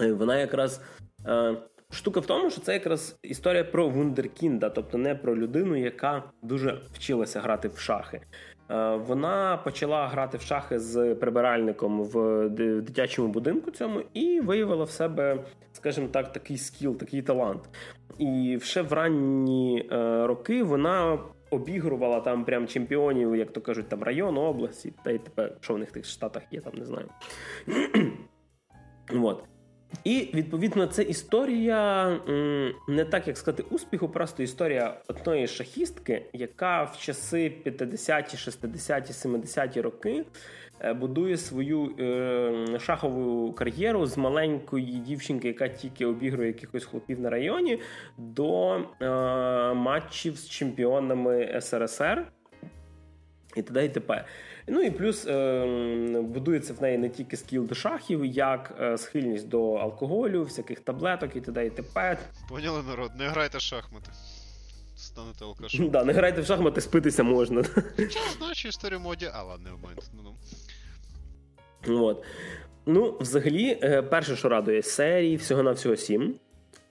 Е, Вона якраз е, штука в тому, що це якраз історія про вундеркінда, тобто не про людину, яка дуже вчилася грати в шахи. Е, Вона почала грати в шахи з прибиральником в дитячому будинку цьому і виявила в себе, скажімо так, такий скіл, такий талант. І ще в ранні е, роки вона обігрувала там прям чемпіонів, як то кажуть, там району, області, та й тепер, що в них в тих штатах є, там не знаю. [clears throat] От. І відповідно це історія не так як сказати успіху, просто історія одної шахістки, яка в часи 50-ті, 60-ті, 70-ті роки будує свою е, шахову кар'єру з маленької дівчинки, яка тільки обігрує якихось хлопів на районі, до е, матчів з чемпіонами СРСР. І т.д. і т.п. Ну і плюс е, будується в неї не тільки скіл до шахів, як е, схильність до алкоголю, всяких таблеток і т.д. і т.п. Поняли народ, не грайте шахмати. Станете алкашом. Да, не грайте в шахмати, спитися можна. Хоча значить історію моді, а ладно, не момент. Ну, ну. От. Ну, взагалі, е, перше, що радує, серії всього-навсього сім.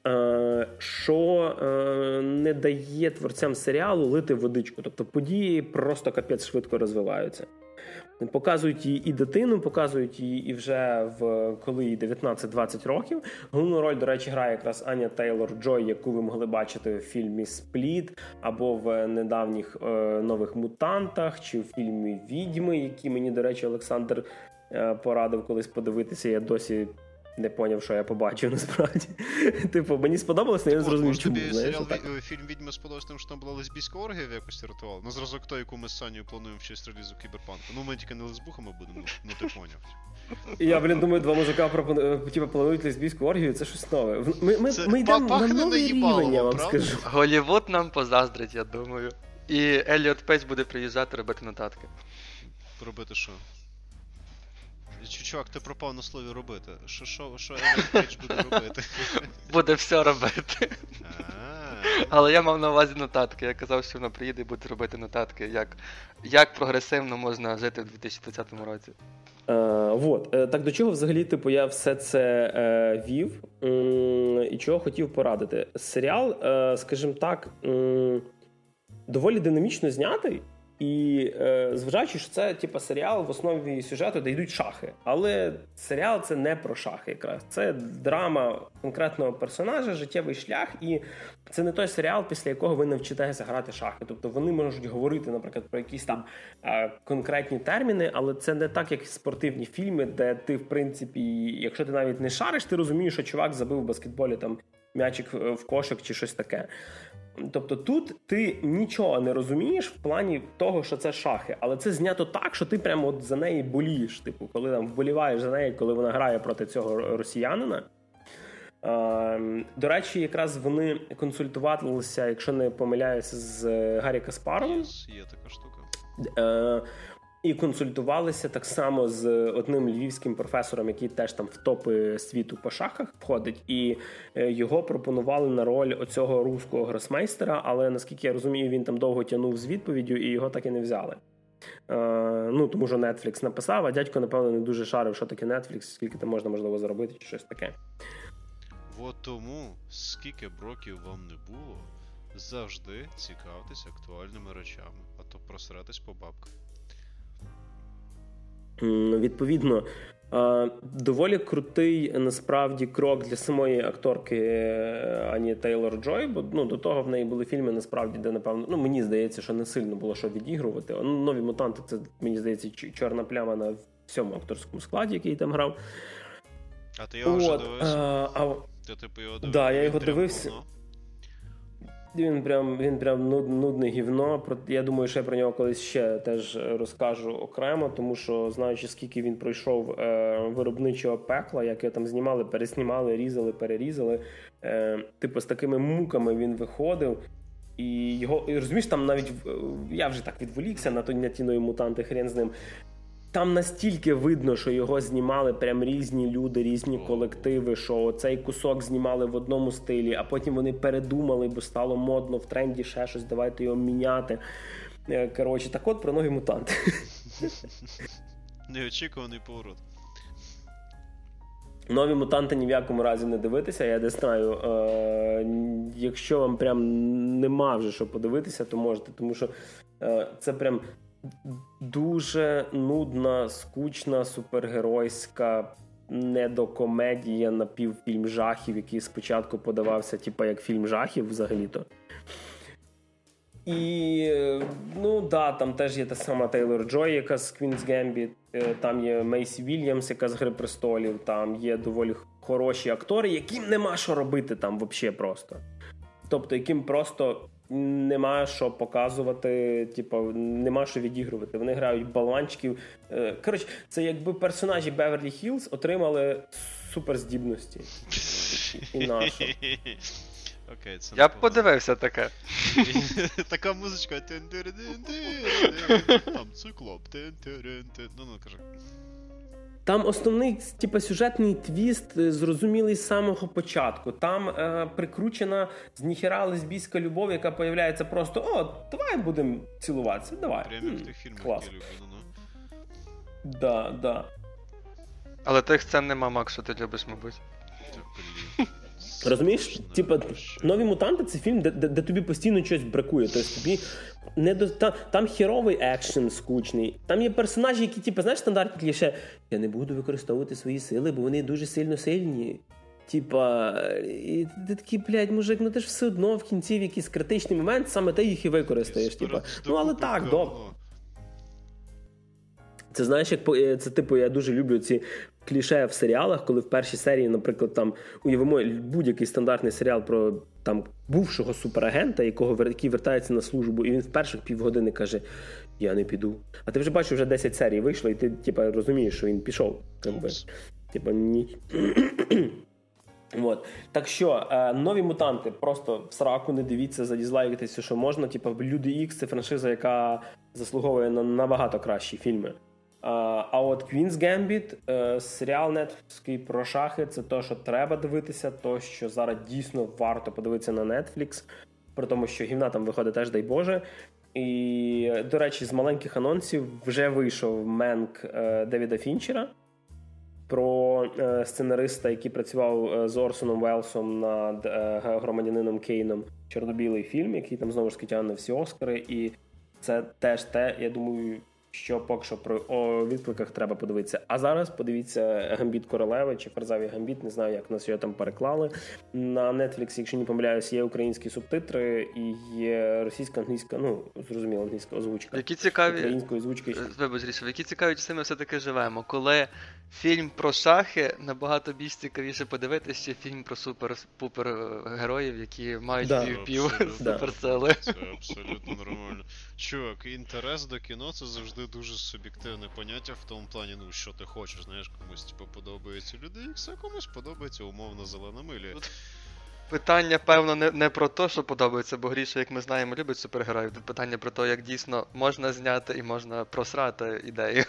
Е, Що е, не дає творцям серіалу лити водичку. Тобто події просто капець швидко розвиваються. Показують її і дитину, показують її і вже в коли їй 19-20 років. Головну роль, до речі, грає якраз Аня Тейлор Джой, яку ви могли бачити в фільмі Спліт або в недавніх е, нових мутантах, чи в фільмі Відьми, які мені, до речі, Олександр е, порадив колись подивитися. Я досі не поняв, що я побачив насправді. [laughs] Типу, мені сподобалось, але я не Так зрозумів, чому. тобі Знаєш, серіал отак. «Ві- е, фільм Відьми сподобався тим, що там була лесбійська оргія в якості ритуал. На зразок той, яку ми з Санєю плануємо в честь релізу кіберпанку. Ну ми тільки не лесбухами будемо, ну, ну ти поняв. І Я, блін, думаю, два мужика пропоную, типу, планують лесбійську оргію, це щось нове. Ми, ми, Це ми йдемо на пахне новий рівень, я вам правда? скажу. Голівуд нам позаздрить, я думаю. І Еліот Пейдж буде приїжджати робити нотатки. Робити що? Чувак, ти пропав на слові робити. Що, що, що Еліот Пейдж буде робити? Буде все робити. Але я мав на увазі нотатки. Я казав, що вона приїде і буде робити нотатки, як, як прогресивно можна жити в 2020 році. Е, вот. Е, так до чого взагалі типу, я все це е, вів м- і чого хотів порадити? Серіал, е, скажімо так, м- доволі динамічно знятий. І е, зважаючи, що це типу, серіал в основі сюжету, де йдуть шахи. Але серіал це не про шахи, якраз це драма конкретного персонажа, життєвий шлях, і це не той серіал, після якого ви навчитеся грати шахи. Тобто вони можуть говорити, наприклад, про якісь там е, конкретні терміни, але це не так, як спортивні фільми, де ти, в принципі, якщо ти навіть не шариш, ти розумієш, що чувак забив в баскетболі там м'ячик в кошик чи щось таке. Тобто тут ти нічого не розумієш в плані того, що це шахи, але це знято так, що ти прямо от за неї болієш. Типу, коли там вболіваєш за неї, коли вона грає проти цього росіянина. До речі, якраз вони консультувалися, якщо не помиляюся, з Гаррі Каспаровим. Є така штука. І консультувалися так само з одним львівським професором, який теж там в топи світу по шахах входить, і е, його пропонували на роль оцього руського гросмейстера. Але наскільки я розумію, він там довго тягнув з відповіддю і його так і не взяли. Е, ну тому що Netflix написав, а дядько, напевно, не дуже шарив, що таке Netflix, скільки там можна можливо заробити, чи щось таке. От тому, скільки б років вам не було, завжди цікавтесь актуальними речами, а то просратись по бабках. Відповідно, доволі крутий насправді крок для самої акторки е, Ані Тейлор Джой, бо ну, до того в неї були фільми, насправді, де, напевно, ну мені здається, що не сильно було що відігрувати. Ну, Нові мутанти це мені здається чорна пляма на всьому акторському складі, який там грав. А ти його вже дивився? А, а... Ти типу його дивився? Да, я його дивився. Він прям він прям нудне гівно. Я думаю, що я про нього колись ще теж розкажу окремо, тому що знаючи, скільки він пройшов е, виробничого пекла, як його там знімали, переснімали, різали, перерізали. Е, Типу, з такими муками він виходив. І його і розумієш, там навіть я вже так відволікся на той на ті нові мутанти, хрен з ним. Там настільки видно, що його знімали прям різні люди, різні колективи. Що цей кусок знімали в одному стилі, а потім вони передумали, бо стало модно в тренді ще щось. Давайте його міняти. Е, коротше, так от про нові мутанти. [laughs] Неочікуваний поворот. Нові мутанти ні в якому разі не дивитися. Я не знаю. Е, Якщо вам прям нема вже що подивитися, то можете, тому що е, це прям дуже нудна, скучна, супергеройська недокомедія на півфільм жахів, який спочатку подавався, типу, як фільм жахів взагалі-то. І ну да, там теж є та сама Тейлор Джой, яка з Queen's Gambit, е, там є Мейсі Вільямс, яка з Гри престолів, там є доволі хороші актори, яким нема що робити там взагалі просто. Тобто, яким просто нема що показувати, типу, нема що відігрувати. Вони грають болванчиків. Е, коротше, це якби персонажі Беверлі Хілз отримали суперздібності. І нашу. [laughs] Окей, це Я б подивився таке. [laughs] Така музичка. Там циклоп. Ну, ну, кажи. Там основний типу, сюжетний твіст е, зрозумілий з самого початку. Там е, прикручена з ніхера лесбійська любов, яка появляється просто: о, давай будемо цілуватися. Давай. Прямо в тих фільмах, Клас. я люблю, ну ну. Да, да. Але тих сцен нема, Макс, що ти любиш, мабуть. Розумієш, типа нові мутанти це фільм, де, де де, тобі постійно щось бракує. Тобто тобі не до там, там херовий екшен скучний. Там є персонажі, які, типу, знаєш, стандартні кліше. Я не буду використовувати свої сили, бо вони дуже сильно сильні. Типа, і ти такий, блядь, мужик, ну ти ж все одно в кінці в якийсь критичний момент саме ти їх і використаєш. Типа, ну але так, добре. Це знаєш, як е, це типу, я дуже люблю ці кліше в серіалах, коли в першій серії, наприклад, там уявимо будь-який стандартний серіал про там бувшого суперагента, якого який вертається на службу, і він в перших півгодини каже: Я не піду. А ти вже бачиш, вже 10 серій вийшло, і ти типа, розумієш, що він пішов. Типа, ні. От. Так що, е, нові мутанти, просто в сраку не дивіться, задізлайкайтеся, що можна. Типа, Люди Ікс це франшиза, яка заслуговує на набагато кращі фільми. А от Queen's Gambit, е, серіал Netflix про шахи це те, що треба дивитися, то що зараз дійсно варто подивитися на Netflix. про тому, що гівна там виходить теж, дай Боже. І, до речі, з маленьких анонсів вже вийшов Менк е, Девіда Фінчера про е, сценариста, який працював з Орсоном Велсом над громадянином Кейном. Чорно-білий фільм, який там знову ж таки тягне всі Оскари. І це теж те, я думаю, що поки що про о, відкликах треба подивитися. А зараз подивіться Гамбіт Королеви чи Фарзаві Гамбіт, не знаю, як нас його там переклали. На Netflix, якщо не помиляюсь, є українські субтитри і є російська, англійська, ну зрозуміло, англійська озвучка. Які цікаві української озвучки. Які цікаві часи ми все-таки живемо, коли фільм про шахи набагато більш цікавіше подивитися, чи фільм про супер-пупер е, героїв, які мають Да. пів Абсолютно. суперсили. Це абсолютно нормально. Чувак, інтерес до кіно це завжди дуже суб'єктивне поняття в тому плані, ну що ти хочеш, знаєш, комусь типу, подобається люди Ікс, а комусь подобається умовно зелена милі. Питання, певно, не, не про те, що подобається, бо Гріша, як ми знаємо, любить супергероїв. Тут питання про те, як дійсно можна зняти і можна просрати ідею.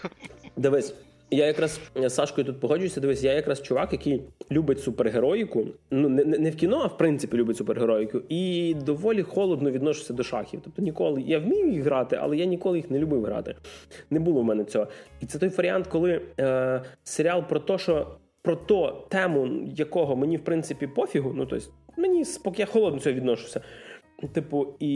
Дивись, я якраз з Сашкою тут погоджуюся. Дивись, я якраз чувак, який любить супергероїку. Ну не, не в кіно, а в принципі любить супергероїку. І доволі холодно відношуся до шахів. Тобто ніколи я вмію їх грати, але я ніколи їх не любив грати. Не було в мене цього. І це той варіант, коли е, серіал про те, що про ту тему, якого мені в принципі пофігу. Ну тобто, мені спок... я холодно цього відношуся. Типу, і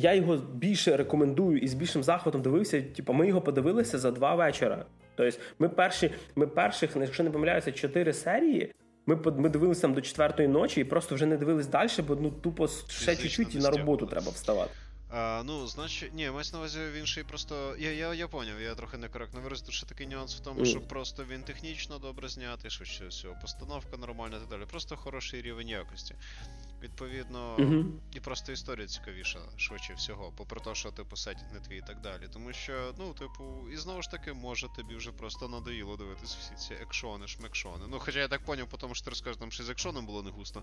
я його більше рекомендую і з більшим захватом дивився. Типу, ми його подивилися за два вечора. Тобто, ми перші, ми перших, якщо не помиляюся, чотири серії. Ми под- ми дивилися там до четвертої ночі і просто вже не дивились далі, бо ну тупо ще чуть-чуть і на роботу треба вставати. А, ну, значить, ні, мається на увазі він ще й просто. Я, я, я поняв, я трохи некоректно виразив, тут ще такий нюанс в тому, що просто він технічно добре знятий, ще всього, постановка нормальна і так далі. Просто хороший рівень якості. Відповідно, і просто історія цікавіша, швидше всього, попри те, що типу сетінг не твій і так далі. Тому що, ну, типу, і знову ж таки, може тобі вже просто надоїло дивитись всі ці екшони-шмекшони. Ну, хоча я так поняв, тому що ти розкажеш, там ще з екшоном було не густо.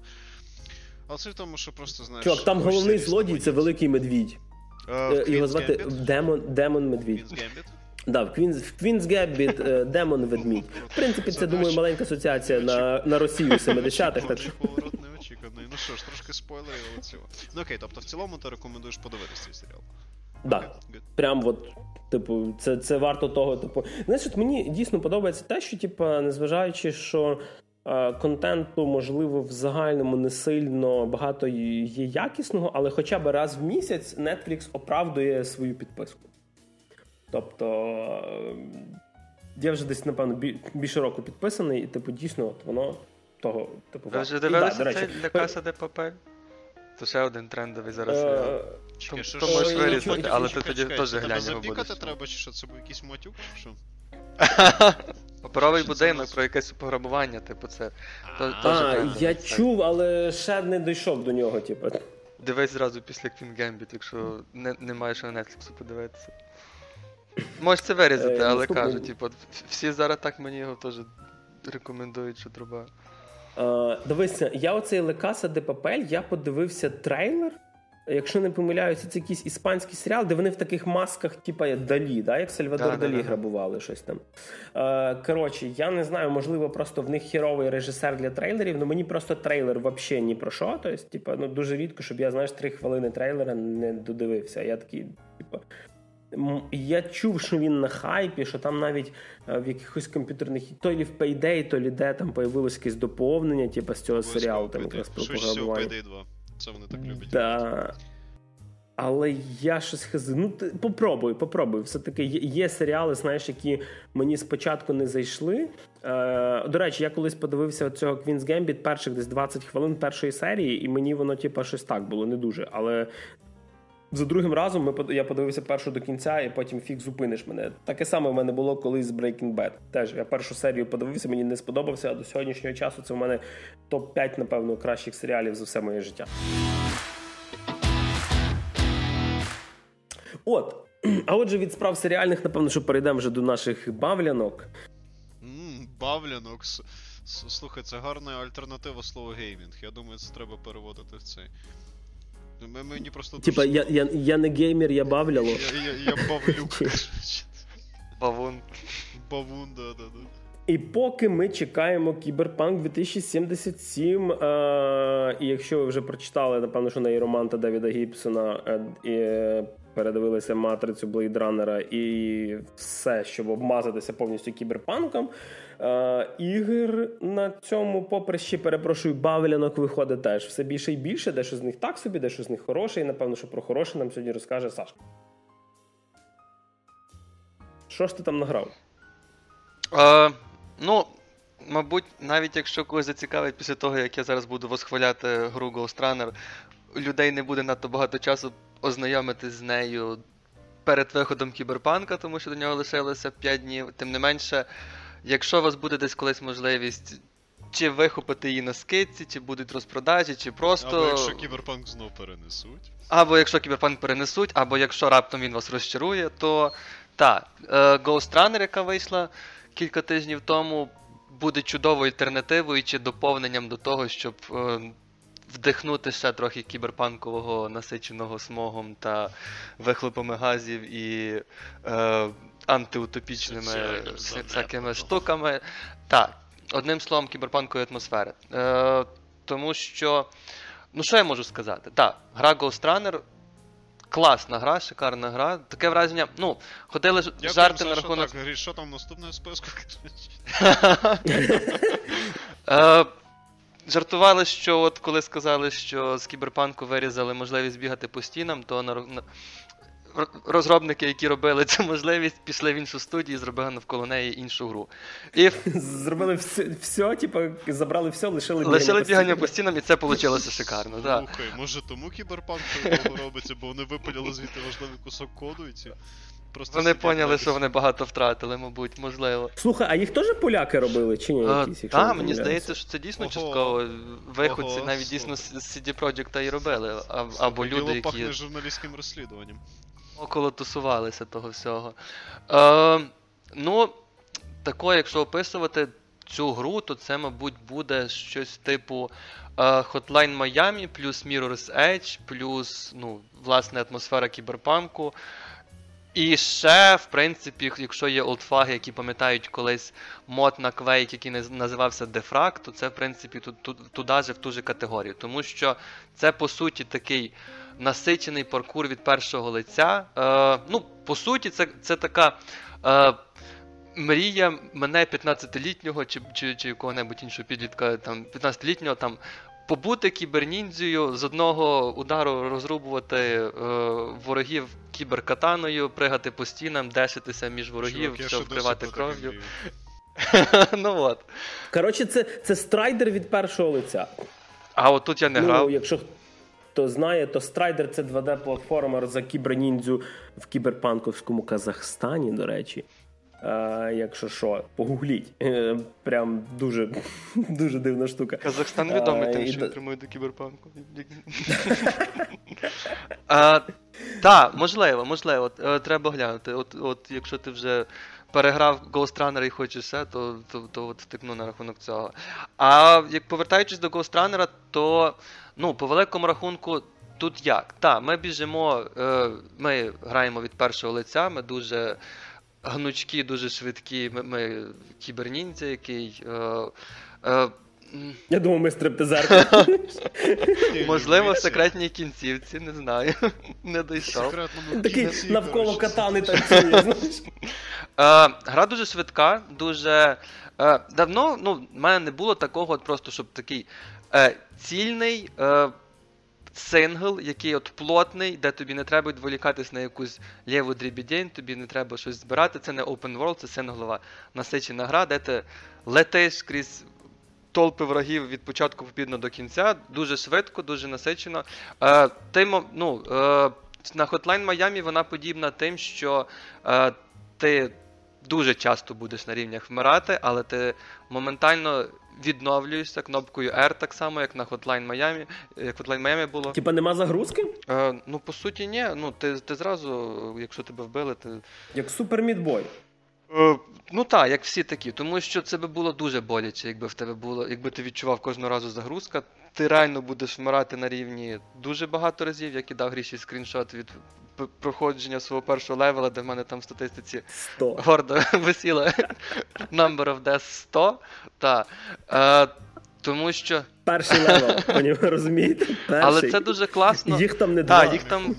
Але це в тому, що просто знаєш. Чувак, там головний злодій це великий медвідь. Е, Е, Його звати Демон, Демон Медвідь. Да, в Queen's, в Queen's Gambit е, Демон Ведмідь. В принципі, це думаю маленька асоціація на, на Росію 70-х. [laughs] Так що Поворот неочікуваний. Ну що ж, трошки спойлерів, але цього. Ну окей, тобто в цілому ти рекомендуєш подивитись цей серіал. да. Good. Прям от, типу, це, це варто того. Типу, знаєш, от мені дійсно подобається те, що, типу, незважаючи, що контенту, можливо, в загальному не сильно багато є якісного, але хоча б раз в місяць Netflix оправдує свою підписку. Тобто. е, Я вже десь, напевно, бі- більше року підписаний, і типу, дійсно, от воно того, типу, Ви вже да, дивилися речі, цей для Каса де Папель? Це ще один трендовий зараз. е. Чекай, що ж- можеш вирізати, але чекай, ти тоді теж це тебе запікати треба, чи що це був якийсь матюк, чи що? [laughs] Паперовий Що це будинок нас- про якесь пограбування, типу, це. То- А, теж А, трендовий, я так. чув, але ще не дійшов до нього, типу. Дивись зразу після Queen Gambit, якщо не, не маєш на Netflix подивитися. Можеш це вирізати, Е, але наступний- кажу, типу, в- всі зараз так мені його теж рекомендують, що труба. Е, дивися, я оцей Лекаса де Папель, я подивився трейлер. Якщо не помиляюся, це якийсь іспанський серіал, де вони в таких масках, типа як Далі, да? як Сальвадор Да, да, Далі да, да. грабували щось там. Е, коротше, я не знаю, можливо, просто в них хіровий режисер для трейлерів, але мені просто трейлер взагалі ні про що. Тобто, типа, ну дуже рідко, щоб я, знаєш, три хвилини трейлера не додивився. Я такий, типа. Я чув, що він на хайпі, що там навіть е, в якихось комп'ютерних то лі в Payday, то лі де там появилось якесь доповнення, типу, з цього обов'язково серіалу, там якраз про пограбування. Payday 2. Це вони так люблять. Да. Але я щось хази. Ну, ти попробуй, попробуй. Все-таки є, серіали, знаєш, які мені спочатку не зайшли. Е, до речі, я колись подивився цього Queen's Gambit перших десь 20 хвилин першої серії, і мені воно, типу, щось так було не дуже. Але за другим разом ми, я подивився першу до кінця, і потім фіг зупиниш мене. Таке саме в мене було колись з Breaking Bad. Теж я першу серію подивився, мені не сподобався, а до сьогоднішнього часу це в мене топ-5, напевно, кращих серіалів за все моє життя. От. [clears throat] А отже, від справ серіальних, напевно, що перейдемо вже до наших бавлянок. Ммм, бавлянок. Слухай, це гарна альтернатива слову геймінг. Я думаю, це треба переводити в цей. М- Мені просто Типа, я, я, я не геймер, я бавляло. Я, я, я бавлюк. [laughs] Бавун. Бавун, да, да, да. І поки ми чекаємо Кіберпанк 2077, е, і якщо ви вже прочитали, напевно, що нейроманта Девіда Гібсона е, і передивилися матрицю, Blade Runner 'а і все, щоб обмазатися повністю кіберпанком. Е, ігор на цьому поприщі, перепрошую, бавлянок виходить теж все більше і більше, дещо з них так собі, дещо з них хороше, і напевно, що про хороше нам сьогодні розкаже Сашка. Що ж ти там награв? Е, ну, мабуть, навіть якщо когось зацікавить після того, як я зараз буду восхваляти гру Ghost Runner, у людей не буде надто багато часу ознайомитись з нею перед виходом кіберпанка, тому що до нього лишилося 5 днів. Тим не менше, якщо у вас буде десь колись можливість. Чи вихопити її на скидці, чи будуть розпродажі, чи просто. Або якщо кіберпанк знов перенесуть. Або якщо кіберпанк перенесуть, або якщо раптом він вас розчарує, то так, е, Ghost Runner, яка вийшла кілька тижнів тому, буде чудовою альтернативою чи доповненням до того, щоб е, вдихнути ще трохи кіберпанкового насиченого смогом та вихлопами газів і е, антиутопічними вся- всякими штуками. Так, одним словом, кіберпанкової атмосфери. Е, тому що. Ну, що я можу сказати? Так, гра Ghost Runner класна гра, шикарна гра. Таке враження. Ну, ходили Дякую, жарти на рахунок. Так, Гріш, що там наступне в списку? [laughs] Жартували, що от коли сказали, що з кіберпанку вирізали можливість бігати по стінам, то на, на... розробники, які робили цю можливість, пішли в іншу студію і зробили навколо неї іншу гру. І Зробили все, все типу, забрали все, лишили лишили бігання по стінам, і це вийшло шикарно. Так. Слухай, може тому кіберпанк робиться, бо вони випиляли звідти важливий кусок коду і ці. Просто Вони поняли, що вони багато втратили, мабуть, можливо. Слухай, а їх теж поляки робили, чи ні? якісь, якщо Так, мені здається, що це дійсно Ого. частково виходці, Ого, навіть дійсно з CD Projekt і робили, а- або Діло люди, пахне журналістським розслідуванням. около тусувалися того всього. Е, ну, тако, якщо описувати цю гру, то це, мабуть, буде щось типу е, Hotline Miami плюс Mirror's Edge, плюс, ну, власне, атмосфера кіберпанку. І ще, в принципі, якщо є олдфаги, які пам'ятають колись мод на Quake, який наз- називався Defrag, то це, в принципі, тут, туди же в ту же категорію. Тому що це, по суті, такий насичений паркур від першого лиця. Е, ну, по суті, це, це така. Е, Мрія мене 15-літнього чи, чи, чи якого-небудь іншого підлітка, там 15-літнього там побути кіберніндзею, з одного удару розрубувати е, ворогів кіберкатаною, пригати по стінам, дешитися між ворогів, Чувак, все вкривати кров'ю. [laughs] ну от. Коротше, це, це страйдер від першого лиця. А от тут я не ну, грав. якщо хто знає, то страйдер це 2D-платформер за кіберніндзю в кіберпанковському Казахстані, до речі. А, якщо що, погугліть. Е, Прям дуже, [laughs] дуже дивна штука. Казахстан відомий тим, що прямує до кіберпанку. [laughs] Так, можливо, можливо. Е, Треба глянути. От, от якщо ти вже переграв Ghost Runner і хочеш все, то, то, то от втикну на рахунок цього. А як повертаючись до Ghost Runner, то ну, по великому рахунку. Тут як? Так, ми біжимо, е, ми граємо від першого лиця, ми дуже гнучкі, дуже швидкі. Ми, ми кіберніндзя, який. Е, е, Я думав, ми стриптизерки. [laughs] Можливо, в секретній кінцівці, не знаю. [laughs] Не дійшов. Такий навколо катани танцює, знаєш. Е, гра дуже швидка, дуже. Е, давно ну, в мене не було такого, от просто, щоб такий е, цільний сингл, який от плотний, де тобі не треба відволікатись на якусь ліву дрібідень, тобі не треба щось збирати. Це не open world, це синглова насичена гра, де ти летиш крізь. Толпи ворогів від початку побідно до кінця, дуже швидко, дуже насичено. Е, ти, ну, е, на Hotline Miami вона подібна тим, що е, ти дуже часто будеш на рівнях вмирати, але ти моментально відновлюєшся кнопкою R, так само, як на Hotline Miami, як Hotline Miami було. Типа нема загрузки? Е, ну, по суті, ні. Ну, ти, ти зразу, якщо тебе вбили, ти. Як Meat Boy. Е, ну так, як всі такі, тому що це би було дуже боляче, якби в тебе було, якби ти відчував кожного разу загрузка. Ти реально будеш вмирати на рівні дуже багато разів, я кидав Гріші скріншот від проходження свого першого левела, де в мене там в статистиці 100. гордо [laughs] висіло number of deaths 100. Та, е, тому що. Перший левел, розумієте? Перший. Але це дуже класно. Їх там не два. Так, їх там.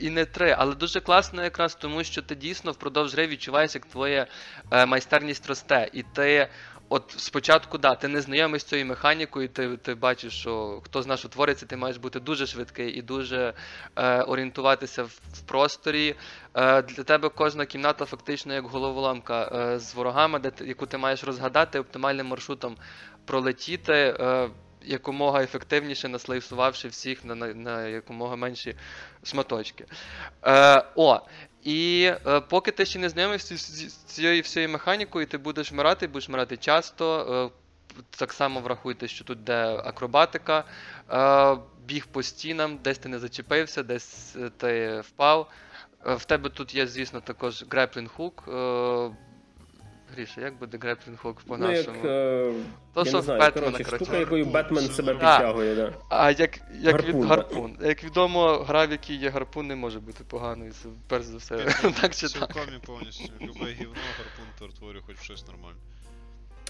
І не три, але дуже класно якраз тому, що ти дійсно впродовж гри відчуваєш, як твоя е, майстерність росте. І ти, от спочатку, да, ти не знайомий з цією механікою, ти, ти бачиш, що хто знає, що твориться, ти маєш бути дуже швидкий і дуже е, орієнтуватися в, просторі. Е, для тебе кожна кімната фактично як головоломка е, з ворогами, де яку ти маєш розгадати оптимальним маршрутом пролетіти. Е, Якомога ефективніше наслайсувавши всіх на, на, на якомога менші шматочки. Е, о, і е, поки ти ще не знайомий з, цією всією механікою, ти будеш вмирати, будеш вмирати часто. Е, так само врахуйте, що тут де акробатика, е, біг по стінам, десь ти не зачепився, десь е, ти впав. Е, в тебе тут є, звісно, також греплінг хук. Е, Гріша, як буде греплінг хук Ну, як, по-нашому? е, То, я що не знаю, Бетмена, коротше, коротше. штука, якою Гарпун, Бетмен себе підтягує, да. А як, як Гарпун, від да. гарпун. Як відомо, гра, в якій є гарпун, не може бути поганою. Це перш за все. [laughs] так чи так. Цілком і повністю. Любе гівно, гарпун перетворює хоч щось нормальне.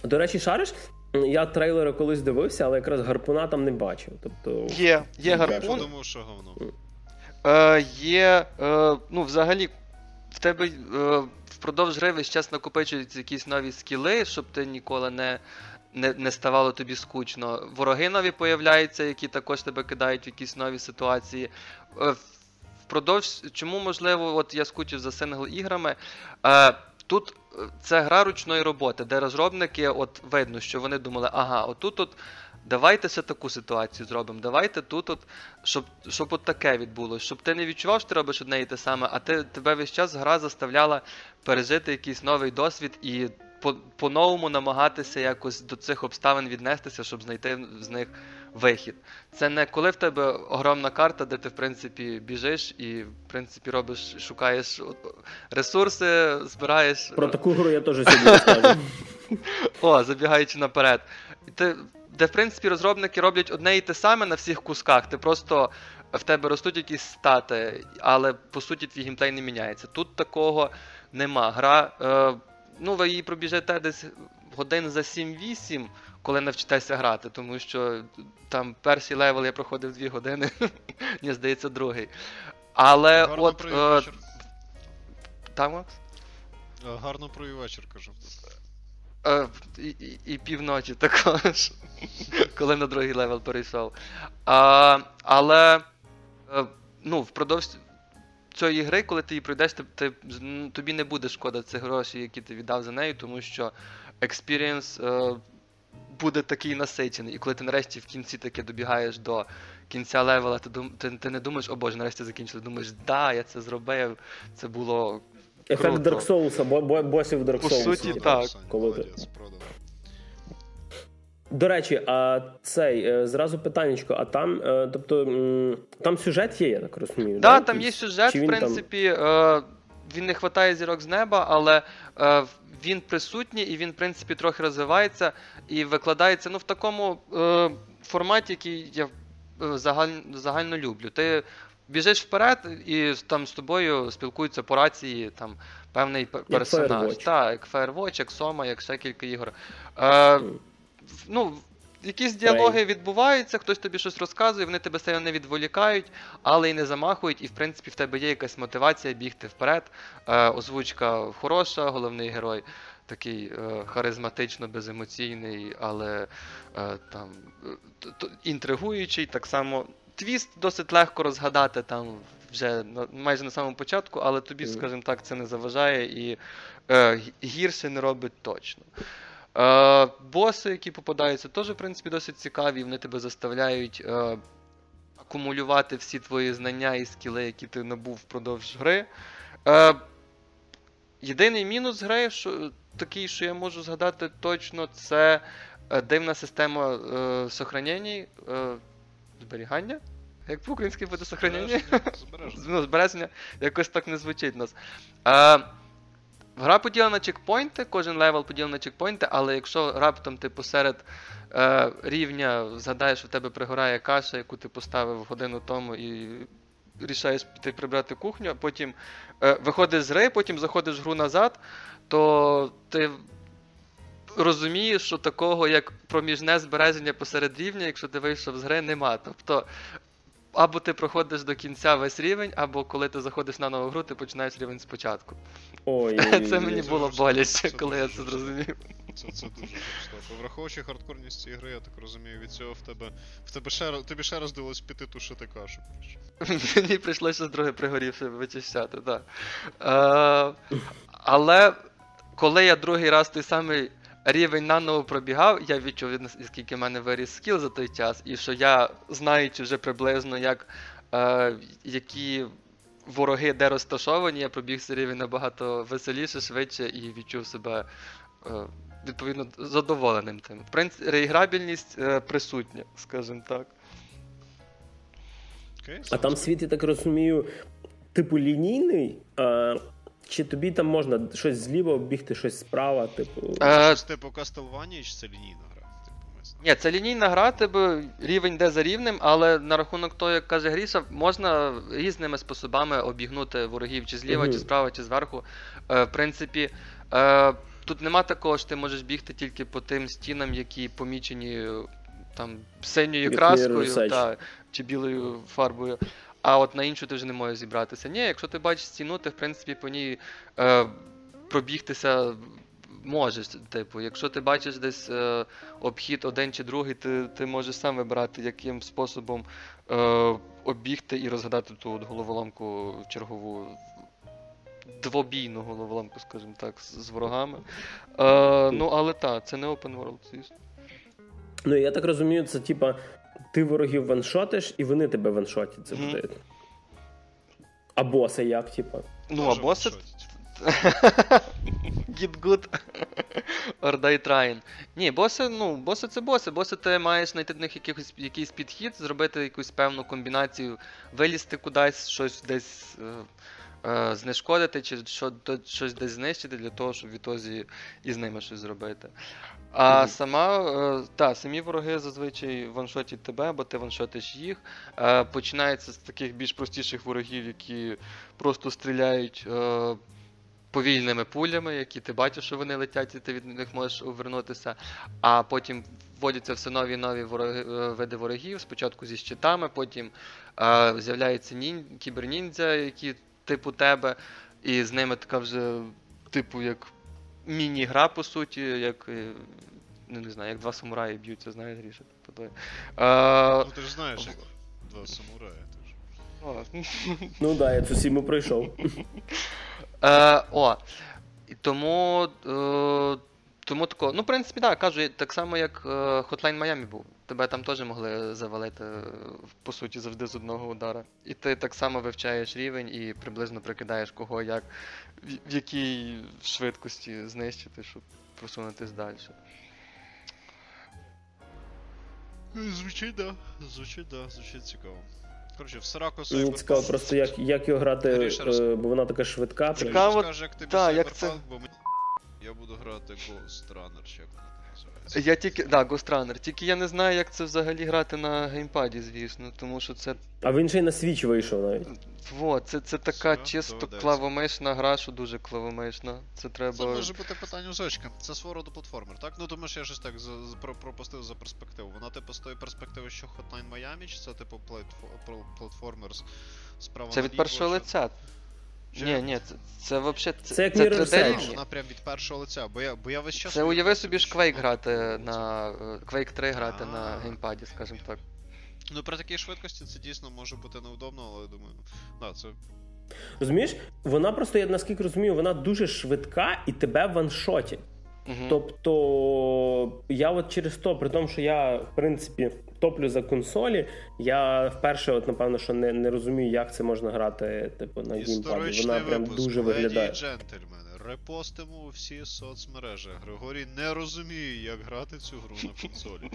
До речі, шариш? Я трейлери колись дивився, але якраз гарпуна там не бачив. Тобто, Є, є Я гарпун. подумав, що говно. Е, є, е, ну, взагалі, в тебе е, впродовж гри весь час накопичуються якісь нові скіли, щоб ти ніколи не, не, не ставало тобі скучно. Вороги нові появляються, які також тебе кидають в якісь нові ситуації. Е, впродовж, чому можливо, от я скучив за сингл іграми. Е, Тут це гра ручної роботи, де розробники, от видно, що вони думали, ага, отут от давайте ще таку ситуацію зробимо, давайте тут, от, щоб, щоб от таке відбулося, щоб ти не відчував, що ти робиш одне і те саме, а ти, тебе весь час гра заставляла пережити якийсь новий досвід і по- по-новому намагатися якось до цих обставин віднестися, щоб знайти з них вихід. Це не коли в тебе огромна карта, де ти, в принципі, біжиш і, в принципі, робиш, шукаєш ресурси, збираєш. про таку гру я теж сьогодні розкажу. [laughs] О, забігаючи наперед. Ти, де, в принципі, розробники роблять одне і те саме на всіх кусках. Ти просто в тебе ростуть якісь стати, але по суті твій геймплей не міняється. Тут такого нема. Гра, е, ну, ви її пробіжете десь годин за 7-8, коли навчитеся грати, тому що там перший левел я проходив 2 години, [laughs] мені здається, другий. Але Гарно от. Е, там, Макс? Е, Гарно провів вечір, кажу. Е, і, і, півночі також, [laughs] коли на другий левел перейшов. А, але е, ну, впродовж цієї гри, коли ти її пройдеш, ти, ти, тобі не буде шкода цих грошей, які ти віддав за нею, тому що experience е, буде такий насичений. І коли ти нарешті в кінці таки добігаєш до кінця левела, ти, ти, ти не думаєш, о боже, нарешті закінчили. Думаєш, да, я це зробив, це було Ефект Круто. Dark Souls, бо, бо, босів Dark По Souls. суті, Продав, так. Коли ти- До речі, а цей е, зразу питаннячко, а там, е, тобто, там сюжет є, я так розумію. Да, да, там є сюжет, в він там- принципі, е, він не хватає зірок з неба, але він присутній і він, в принципі, трохи розвивається і викладається ну, в такому форматі, який я е, загаль, загально люблю. Ти біжиш вперед, і там з тобою спілкуються по рації там, певний персонаж. Так, як Firewatch, як Сома, як ще кілька ігор. Е, ну, Якісь діалоги відбуваються, хтось тобі щось розказує, вони тебе сильно не відволікають, але й не замахують, і в принципі в тебе є якась мотивація бігти вперед. Е, озвучка хороша, головний герой такий е, харизматично беземоційний, але е, там е, інтригуючий. Так само твіст досить легко розгадати там вже на, майже на самому початку, але тобі, скажімо так, це не заважає і е, гірше не робить точно. Е, боси, які попадаються, теж, в принципі, досить цікаві. Вони тебе заставляють е, акумулювати всі твої знання і скіли, які ти набув впродовж гри. Е, єдиний мінус гри, що, такий, що я можу згадати точно, це е, дивна система е, сохранень, е, зберігання. Як по-українськи буде сохранення? Збереження, збереження. [laughs] ну, збереження якось так не звучить нас. Е, гра поділена на чекпоінти, кожен левел поділений на чекпоінти, але якщо раптом ти посеред е, рівня згадаєш, що в тебе пригорає каша, яку ти поставив годину тому, і рішаєш піти прибрати кухню, а потім е, виходиш з гри, потім заходиш в гру назад, то ти розумієш, що такого, як проміжне збереження посеред рівня, якщо ти вийшов з гри, нема. Тобто, або ти проходиш до кінця весь рівень, або коли ти заходиш на нову гру, ти починаєш рівень спочатку. Ой, [laughs] Це мені це було жорстко. боляче, Це коли я дуже це жорстко. зрозумів. Це, це дуже жорстоко. Враховуючи хардкорність цієї гри, я так розумію, від цього в тебе. В тебе ще раз тобі ще раз довелось піти тушити кашу. [laughs] Мені прийшлося з друге пригорівши вичищати, так. Е, але коли я другий раз той самий рівень наново пробігав, я відчув, наскільки в мене виріс скіл за той час, і що я, знаючи вже приблизно, як, е, які вороги де розташовані, я пробіг цей рівень набагато веселіше, швидше і відчув себе. е, Відповідно, задоволеним тим. В принципі, реіграбільність е, присутня, скажімо так. А там світ, я так розумію, типу лінійний. А, чи тобі там можна щось зліва оббігти, щось справа, типу. Е, Це типу Castlevania, чи це лінійна гра? Типу. Ні, це лінійна гра, тебе рівень йде за рівнем, але на рахунок того, як каже Гріша, можна різними способами обігнути ворогів чи зліва, Мгм. чи справа, чи зверху. Е, в принципі, е, тут нема такого, що ти можеш бігти тільки по тим стінам, які помічені е, там синьою краскою та, чи білою фарбою. А от на іншу ти вже не можеш зібратися. Ні, якщо ти бачиш стіну, ти в принципі по ній е, пробігтися можеш. Типу, якщо ти бачиш десь е, обхід один чи другий, ти, ти можеш сам вибирати, яким способом е, обігти і розгадати ту от головоломку чергову. Двобійну головоломку, скажімо так, з, ворогами. Е, ну, але так, це не open world, звісно. Ну я так розумію, це типа ти ворогів ваншотиш, і вони тебе ваншотять завжди. А боси як, типа? Ну, а боси. [laughs] Get good. Or die trying. Ні, боси, ну, боси це боси. Боси ти маєш знайти до них якихось, якийсь підхід, зробити якусь певну комбінацію, вилізти кудись, щось десь е, е, знешкодити, чи що, то- щось десь знищити для того, щоб відтоді і з ними щось зробити. А Мгм. сама, е, та, самі вороги зазвичай ваншотять тебе, бо ти ваншотиш їх. Е, починається з таких більш простіших ворогів, які просто стріляють. Е, повільними пулями, які ти бачиш, що вони летять, і ти від них можеш увернутися. А потім вводяться все нові нові вороги, е, види ворогів, спочатку зі щитами, потім е, з'являються нін, кіберніндзя, які типу тебе, і з ними така вже, типу, як міні-гра, по суті, як. е, Ну, не знаю, як два самураї б'ються, знаєш, Гріша. Типу. Ну ти ж знаєш, як два самурая. Ти ж. о, Ну да, я цю сіму пройшов. Е, о. І тому. Е, тому тако. Ну, в принципі, так, кажу, так само, як Hotline Miami був. Тебе там теж могли завалити, по суті, завжди з одного удара. І ти так само вивчаєш рівень і приблизно прикидаєш кого як, в, в якій швидкості знищити, щоб просунутись далі. Звучить, да. Звучить, да, звучить цікаво. Коротше, в Сарако Мені цікаво просто, як, як його грати, Гріша, е, бо вона така швидка. прям. Цікаво. Як тобі та, як це- бо мені... Я буду грати Ghost Runner, чи як воно. Я тільки. Да, Ghost Runner. Тільки я не знаю, як це взагалі грати на геймпаді, звісно, тому що це А він ще й на свіч вийшов навіть. Во, це, це така Все, чисто доведеться. клавомишна гра, що дуже клавомишна. Це треба. Це може бути питання зочка. Це свого роду платформер, так? Ну тому що я щось так за, за- про, пропустив за перспективу. Вона типу з тої перспективи, що Hotline Miami, чи це типу платфо- про- платформер з справа Це від наліво, першого що- лиця. Чи- Ні, ні, це, це взагалі Це, Це як це Mirror's 3D Edge. рівні. Вона прям від першого лиця, бо я, бо я весь час. Це уяви собі ж Quake грати на е, Quake 3 грати на А. геймпаді, скажімо так. Ну при такій швидкості це дійсно може бути неудобно, але я думаю, да, це Розумієш, вона просто, я наскільки розумію, вона дуже швидка і тебе ваншотять. Угу. Тобто, я от через то, при тому, що я, в принципі, топлю за консолі, я вперше, от, напевно, що не, не розумію, як це можна грати, типу, на геймпаді. Вона прям випуск. дуже Леді виглядає. джентльмени, репостимо у всі соцмережі. Григорій не розуміє, як грати цю гру на консолі.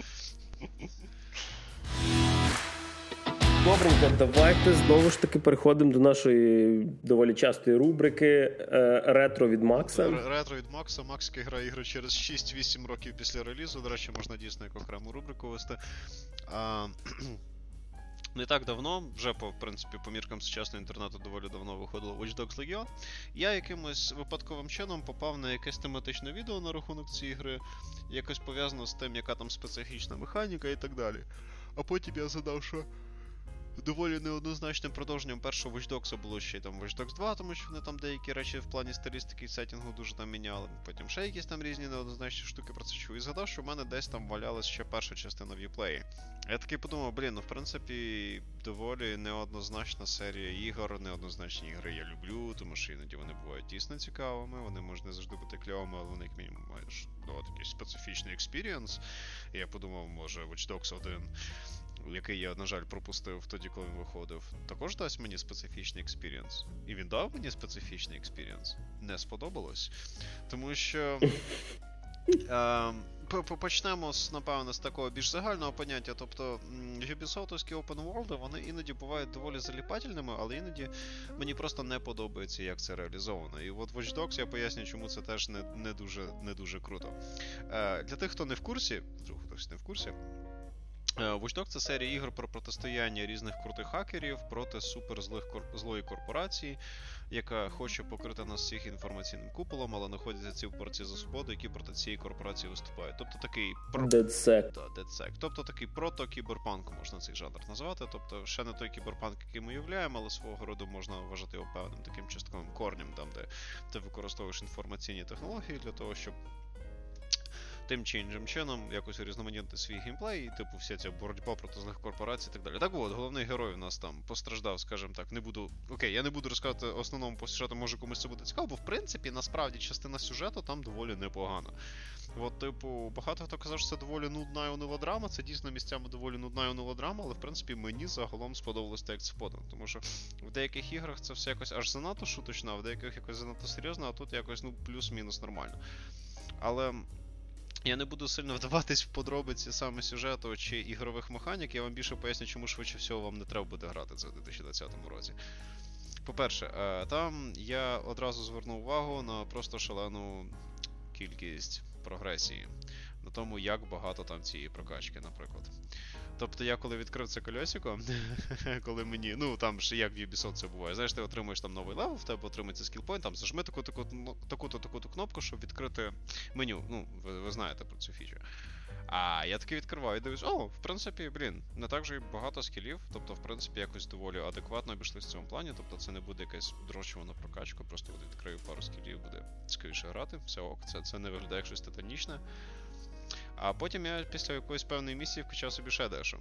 Добренько, давайте знову ж таки переходимо до нашої доволі частої рубрики е, ретро від Макса. Ретро від Макса. Макс грає ігри через 6-8 років після релізу. До речі, можна дійсно як окрему рубрику вести. А, [clears throat] не так давно, вже по принципі, по міркам сучасного інтернету доволі давно виходило Watch Dogs Legion. Я якимось випадковим чином попав на якесь тематичне відео на рахунок цієї гри, якось пов'язано з тим, яка там специфічна механіка і так далі. А потім я задав, що доволі неоднозначним продовженням першого Watch Dogs було ще там Watch Dogs 2, тому що вони там деякі речі в плані стилістики і сеттінгу дуже там міняли. Потім ще якісь там різні неоднозначні штуки про це чув. І згадав, що в мене десь там валялась ще перша частина в Uplay. Я такий подумав, блін, ну в принципі, доволі неоднозначна серія ігор, неоднозначні ігри я люблю, тому що іноді вони бувають дійсно цікавими, вони можуть не завжди бути кльовими, але вони як мінімум маєш ну, такий специфічний experience. Я подумав, може, Watch Dogs 1 який я, на жаль, пропустив тоді, коли він виходив, також дасть мені специфічний experience. І він дав мені специфічний experience. Не сподобалось. Тому що. [laughs] Е, Почнемо з, напевно, з такого більш загального поняття. Тобто Ubisoftовські open world, вони іноді бувають доволі заліпательними, але іноді мені просто не подобається, як це реалізовано. І от Watch Dogs я поясню, чому це теж не не, дуже не дуже круто. Е, Для тих, хто не в курсі, хтось не в курсі, Watch Dogs — це серія ігор про протистояння різних крутих хакерів проти суперзлих кор... злої корпорації, яка хоче покрити нас всіх інформаційним куполом, але знаходяться ці порці за свободу, які проти цієї корпорації виступають. Тобто такий про... DedSec. Да, DedSec. Тобто такий прото-кіберпанк можна цей жанр назвати. Тобто ще не той кіберпанк, який ми уявляємо, але свого роду можна вважати його певним таким частковим корнем, там де ти використовуєш інформаційні технології для того, щоб тим чи іншим чином якось урізноманітнити свій геймплей, і типу вся ця боротьба проти злих корпорацій і так далі. Так от, головний герой у нас там постраждав, скажімо так, не буду. Окей, я не буду розказувати основному по сюжету, може комусь це буде цікаво, бо в принципі насправді частина сюжету там доволі непогана. От, типу, багато хто казав, що це доволі нудна і унила драма. Це дійсно місцями доволі нудна і унила драма, але в принципі мені загалом сподобалось те, як це подано. Тому що в деяких іграх це все якось аж занадто шуточно, а в деяких якось занадто серйозно, а тут якось ну плюс-мінус нормально. Але я не буду сильно [laughs] вдаватись в подробиці саме сюжету чи ігрових механік, я вам більше поясню, чому швидше всього вам не треба буде грати це в 2020 році. По-перше, е, там я одразу звернув увагу на просто шалену кількість прогресії, на тому, як багато там цієї прокачки, наприклад. Тобто я коли відкрив це кольосико, [laughs] коли мені, ну там ж як в Ubisoft це буває, знаєш, ти отримуєш там новий левел, в тебе отримується skill point, там зажми ну, таку-то таку-то кнопку, щоб відкрити меню. Ну, ви, ви знаєте про цю фічу. А я таки відкриваю і дивлюсь, о, в принципі, блін, не так же і багато скілів, тобто, в принципі, якось доволі адекватно обійшлися в цьому плані, тобто це не буде якась дрочувана прокачка, просто відкрию пару скілів, буде цікавіше грати, все ок, це, це не виглядає як щось титанічне. А потім я після якоїсь певної місії вкачав собі ще дещо.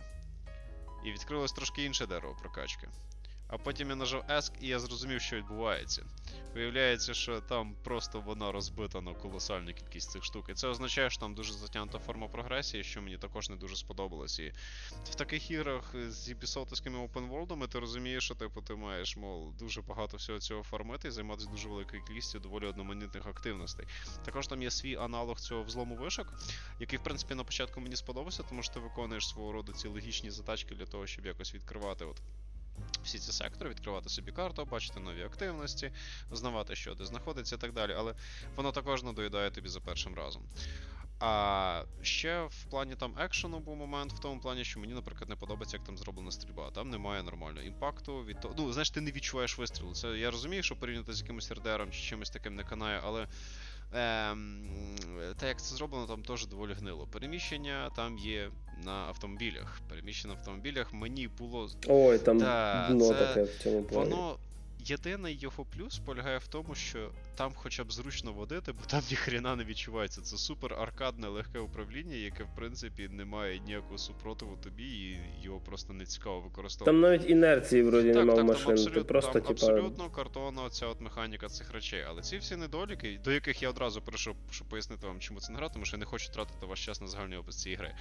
І відкрилось трошки інше дерево прокачки. А потім я нажав Ask і я зрозумів, що відбувається. Виявляється, що там просто вона розбита на колосальну кількість цих штук. І це означає, що там дуже затягнута форма прогресії, що мені також не дуже сподобалось. І в таких іграх з Ubisoftськими опенворлдами ти розумієш, що типу, ти маєш, мов, дуже багато всього цього формити і займатися дуже великою кількістю доволі одноманітних активностей. Також там є свій аналог цього взлому вишок, який, в принципі, на початку мені сподобався, тому що ти виконуєш свого роду ці логічні затачки для того, щоб якось відкривати. от всі ці сектори, відкривати собі карту, бачити нові активності, знавати, що де знаходиться і так далі. Але воно також надоїдає тобі за першим разом. А ще в плані там екшену був момент, в тому плані, що мені, наприклад, не подобається, як там зроблена стрільба. Там немає нормального імпакту від того. Ну, знаєш, ти не відчуваєш вистрілу. Це я розумію, що порівняти з якимось РДРом чи чимось таким не канає, але Ем, Те, як це зроблено, там теж доволі гнило. Переміщення там є на автомобілях. Переміщення на автомобілях мені було. Ой, там да, дно це... таке в цьому плані. Воно Єдиний його плюс полягає в тому, що там хоча б зручно водити, бо там ніхрена не відчувається. Це супер аркадне легке управління, яке в принципі не має ніякого супротиву тобі, і його просто не цікаво використовувати. Там навіть інерції вроді так, немає так, машин. Там абсолютно, Ти просто, там типа... абсолютно картонна ця от механіка цих речей. Але ці всі недоліки, до яких я одразу прийшов, щоб пояснити вам, чому це не гра, тому що я не хочу тратити ваш час на загальний опис цієї гри.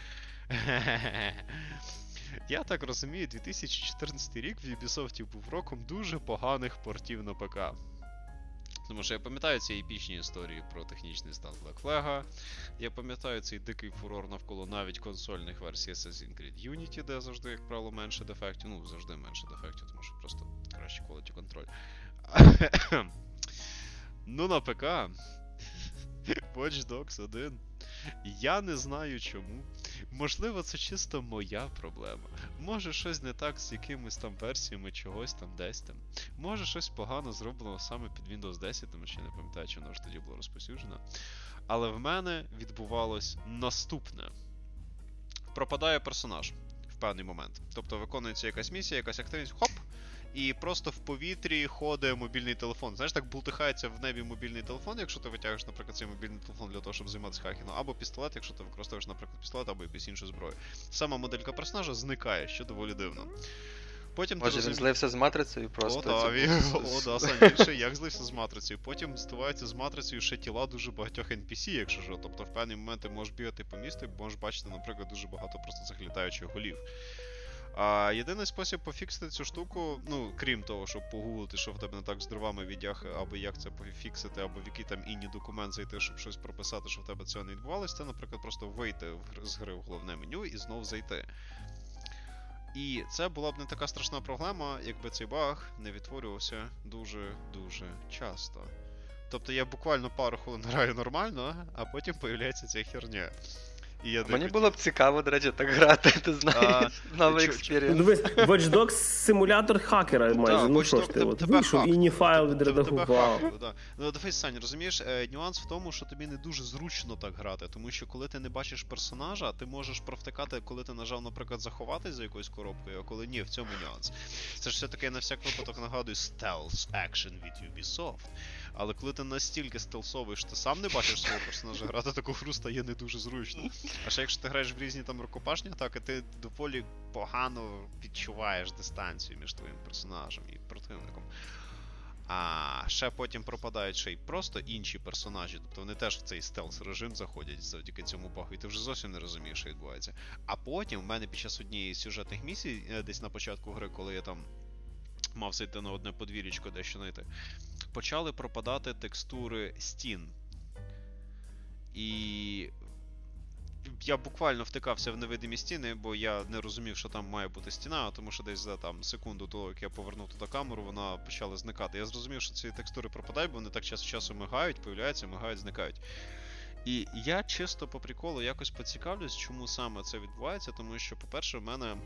Я так розумію, 2014 рік в Ubisoft був роком дуже поганих портів на ПК. Тому що я пам'ятаю ці епічні історії про технічний стан Black Flag, Я пам'ятаю цей дикий фурор навколо навіть консольних версій Assassin's Creed Unity, де завжди, як правило, менше дефектів. Ну, завжди менше дефектів, тому що просто краще quality контроль. ну, на ПК. Watch Dogs 1. Я не знаю чому. Можливо, це чисто моя проблема. Може щось не так з якимись там версіями чогось там десь там. Може щось погано зроблено саме під Windows 10, тому я не пам'ятаю, чи воно ж тоді було розповсюджено. Але в мене відбувалось наступне: пропадає персонаж в певний момент. Тобто виконується якась місія, якась активність, хоп! І просто в повітрі ходить мобільний телефон. Знаєш, так бултихається в небі мобільний телефон, якщо ти витягуєш, наприклад, цей мобільний телефон для того, щоб займатися хакінгом, або пістолет, якщо ти використовуєш, наприклад, пістолет або якусь іншу зброю. Сама моделька персонажа зникає, що доволі дивно. Потім Може, ти він злився з матрицею просто. це він... О, да, сам більше, як злився з матрицею. Потім здиваються з матрицею ще тіла дуже багатьох NPC, якщо що. Тобто в певний момент ти можеш бігати по місту і можеш бачити, наприклад, дуже багато просто заглітаючих голів. А єдиний спосіб пофіксити цю штуку, ну, крім того, щоб погуглити, що в тебе не так з дровами відях, або як це пофіксити, або в який там інні документ зайти, щоб щось прописати, що в тебе цього не відбувалося, це, наприклад, просто вийти з гри в головне меню і знов зайти. І це була б не така страшна проблема, якби цей баг не відтворювався дуже-дуже часто. Тобто я буквально пару хвилин граю нормально, а потім появляється ця херня. І я Мені було б цікаво, до речі, так грати, ти знаєш, новий Ну, дивись, Watch Dogs симулятор хакера майже. Ну що ж ти, от вийшов і ні файл тебе відредагував. Ну дивись, Саня, розумієш, е, нюанс в тому, що тобі не дуже зручно так грати, тому що коли ти не бачиш персонажа, ти можеш провтикати, коли ти нажав, наприклад, заховатись за якоюсь коробкою, а коли ні, в цьому нюанс. Це ж все-таки на всяк випадок нагадую stealth action від Ubisoft. Але коли ти настільки стелсовий, що ти сам не бачиш свого персонажа, грати таку гру стає не дуже зручно. А ще якщо ти граєш в різні там рукопашні атаки, ти доволі погано відчуваєш дистанцію між твоїм персонажем і противником. А ще потім пропадають ще й просто інші персонажі, тобто вони теж в цей стелс режим заходять завдяки цьому багу, і ти вже зовсім не розумієш, що відбувається. А потім в мене під час однієї з сюжетних місій, е, десь на початку гри, коли я там мав зайти на одне подвір'ячко дещо знайти, почали пропадати текстури стін. І я буквально втикався в невидимі стіни, бо я не розумів, що там має бути стіна, тому що десь за там секунду того, як я повернув туди камеру, вона почала зникати. Я зрозумів, що ці текстури пропадають, бо вони так час часу мигають, появляються, мигають, зникають. І я чисто по приколу якось поцікавлюсь, чому саме це відбувається, тому що, по-перше, в мене.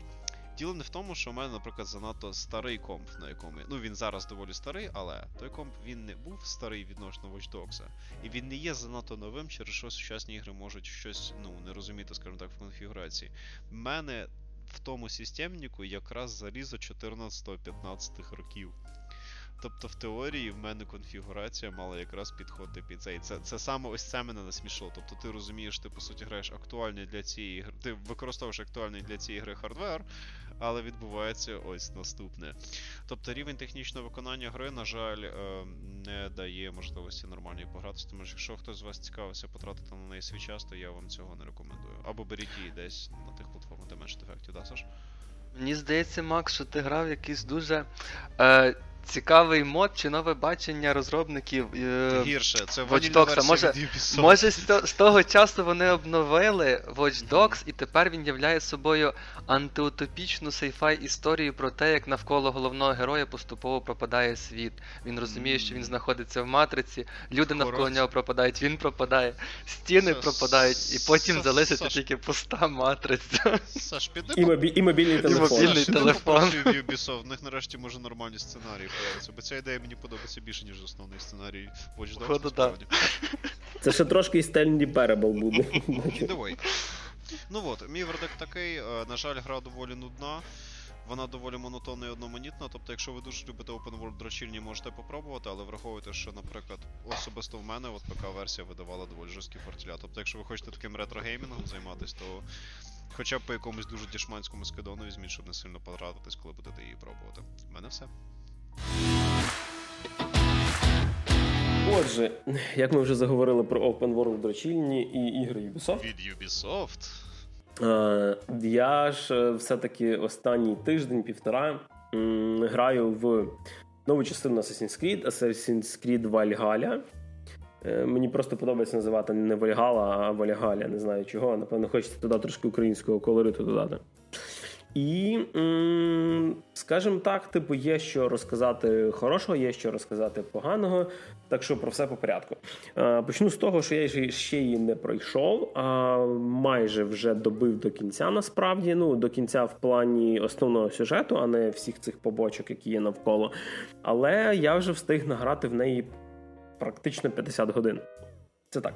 Діло не в тому, що в мене, наприклад, занадто старий комп, на якому. Ну, він зараз доволі старий, але той комп він не був старий відносно Watch Dogs, і він не є занадто новим, через що сучасні ігри можуть щось ну, не розуміти, скажімо так, в конфігурації. В мене в тому системнику якраз залізо 14-15 років. Тобто, в теорії в мене конфігурація мала якраз підходити під цей. Це, це саме ось це мене насмішило. Тобто ти розумієш, ти по суті граєш актуальний для цієї гри. Ти використовуєш актуальний для цієї гри хардвер, але відбувається ось наступне. Тобто рівень технічного виконання гри, на жаль, е, не дає можливості нормальної погратися. Тому що якщо хтось з вас цікавився потратити на неї свій час, то я вам цього не рекомендую. Або беріть її десь на тих платформах, де менше дефектів, да, Саш? Мені здається, Макс, що ти грав якийсь дуже е, цікавий мод чи нове бачення розробників. Е, Гірше, це Watch Dogs, може- Може, з, з того часу вони обновили Watch Dogs, і тепер він являє собою антиутопічну сейфай історію про те, як навколо головного героя поступово пропадає світ. Він розуміє, що він знаходиться в матриці, люди навколо нього пропадають, він пропадає, стіни пропадають, і потім залишиться тільки пуста матриця. Саш, піди І, мобільний телефон. мобільний телефон. Ubisoft, в них нарешті може нормальні сценарії появляться, бо ця ідея мені подобається більше, ніж основний сценарій Watch Dogs, Походу, насправді. [laughs] Це ще трошки і Stanley Parable буде. Давай. Ну от, мій вердикт такий, е, на жаль, гра доволі нудна. Вона доволі монотонна і одноманітна, тобто, якщо ви дуже любите Open World дрочільні, можете попробувати, але враховуйте, що, наприклад, особисто в мене от ПК-версія видавала доволі жорсткі фортіля. Тобто, якщо ви хочете таким ретро-геймінгом займатися, то хоча б по якомусь дуже дішманському скидону візьміть, щоб не сильно потратитись, коли будете її пробувати. У мене все. Отже, [clears throat] як ми вже заговорили про Open World дрочільні і ігри Ubisoft, Від Ubisoft. я ж е, все-таки останній тиждень-півтора граю в нову частину Assassin's Creed, Assassin's Creed Valhalla. Е, Мені просто подобається називати не Вальгала, а Вальгаля. Не знаю чого. Напевно, хочеться туди трошки українського колориту додати. І, скажімо так, типу, є що розказати хорошого, є що розказати поганого. Так що про все по порядку. Почну з того, що я ще її не пройшов, а майже вже добив до кінця, насправді. Ну, до кінця в плані основного сюжету, а не всіх цих побочок, які є навколо. Але я вже встиг награти в неї практично 50 годин. Це так.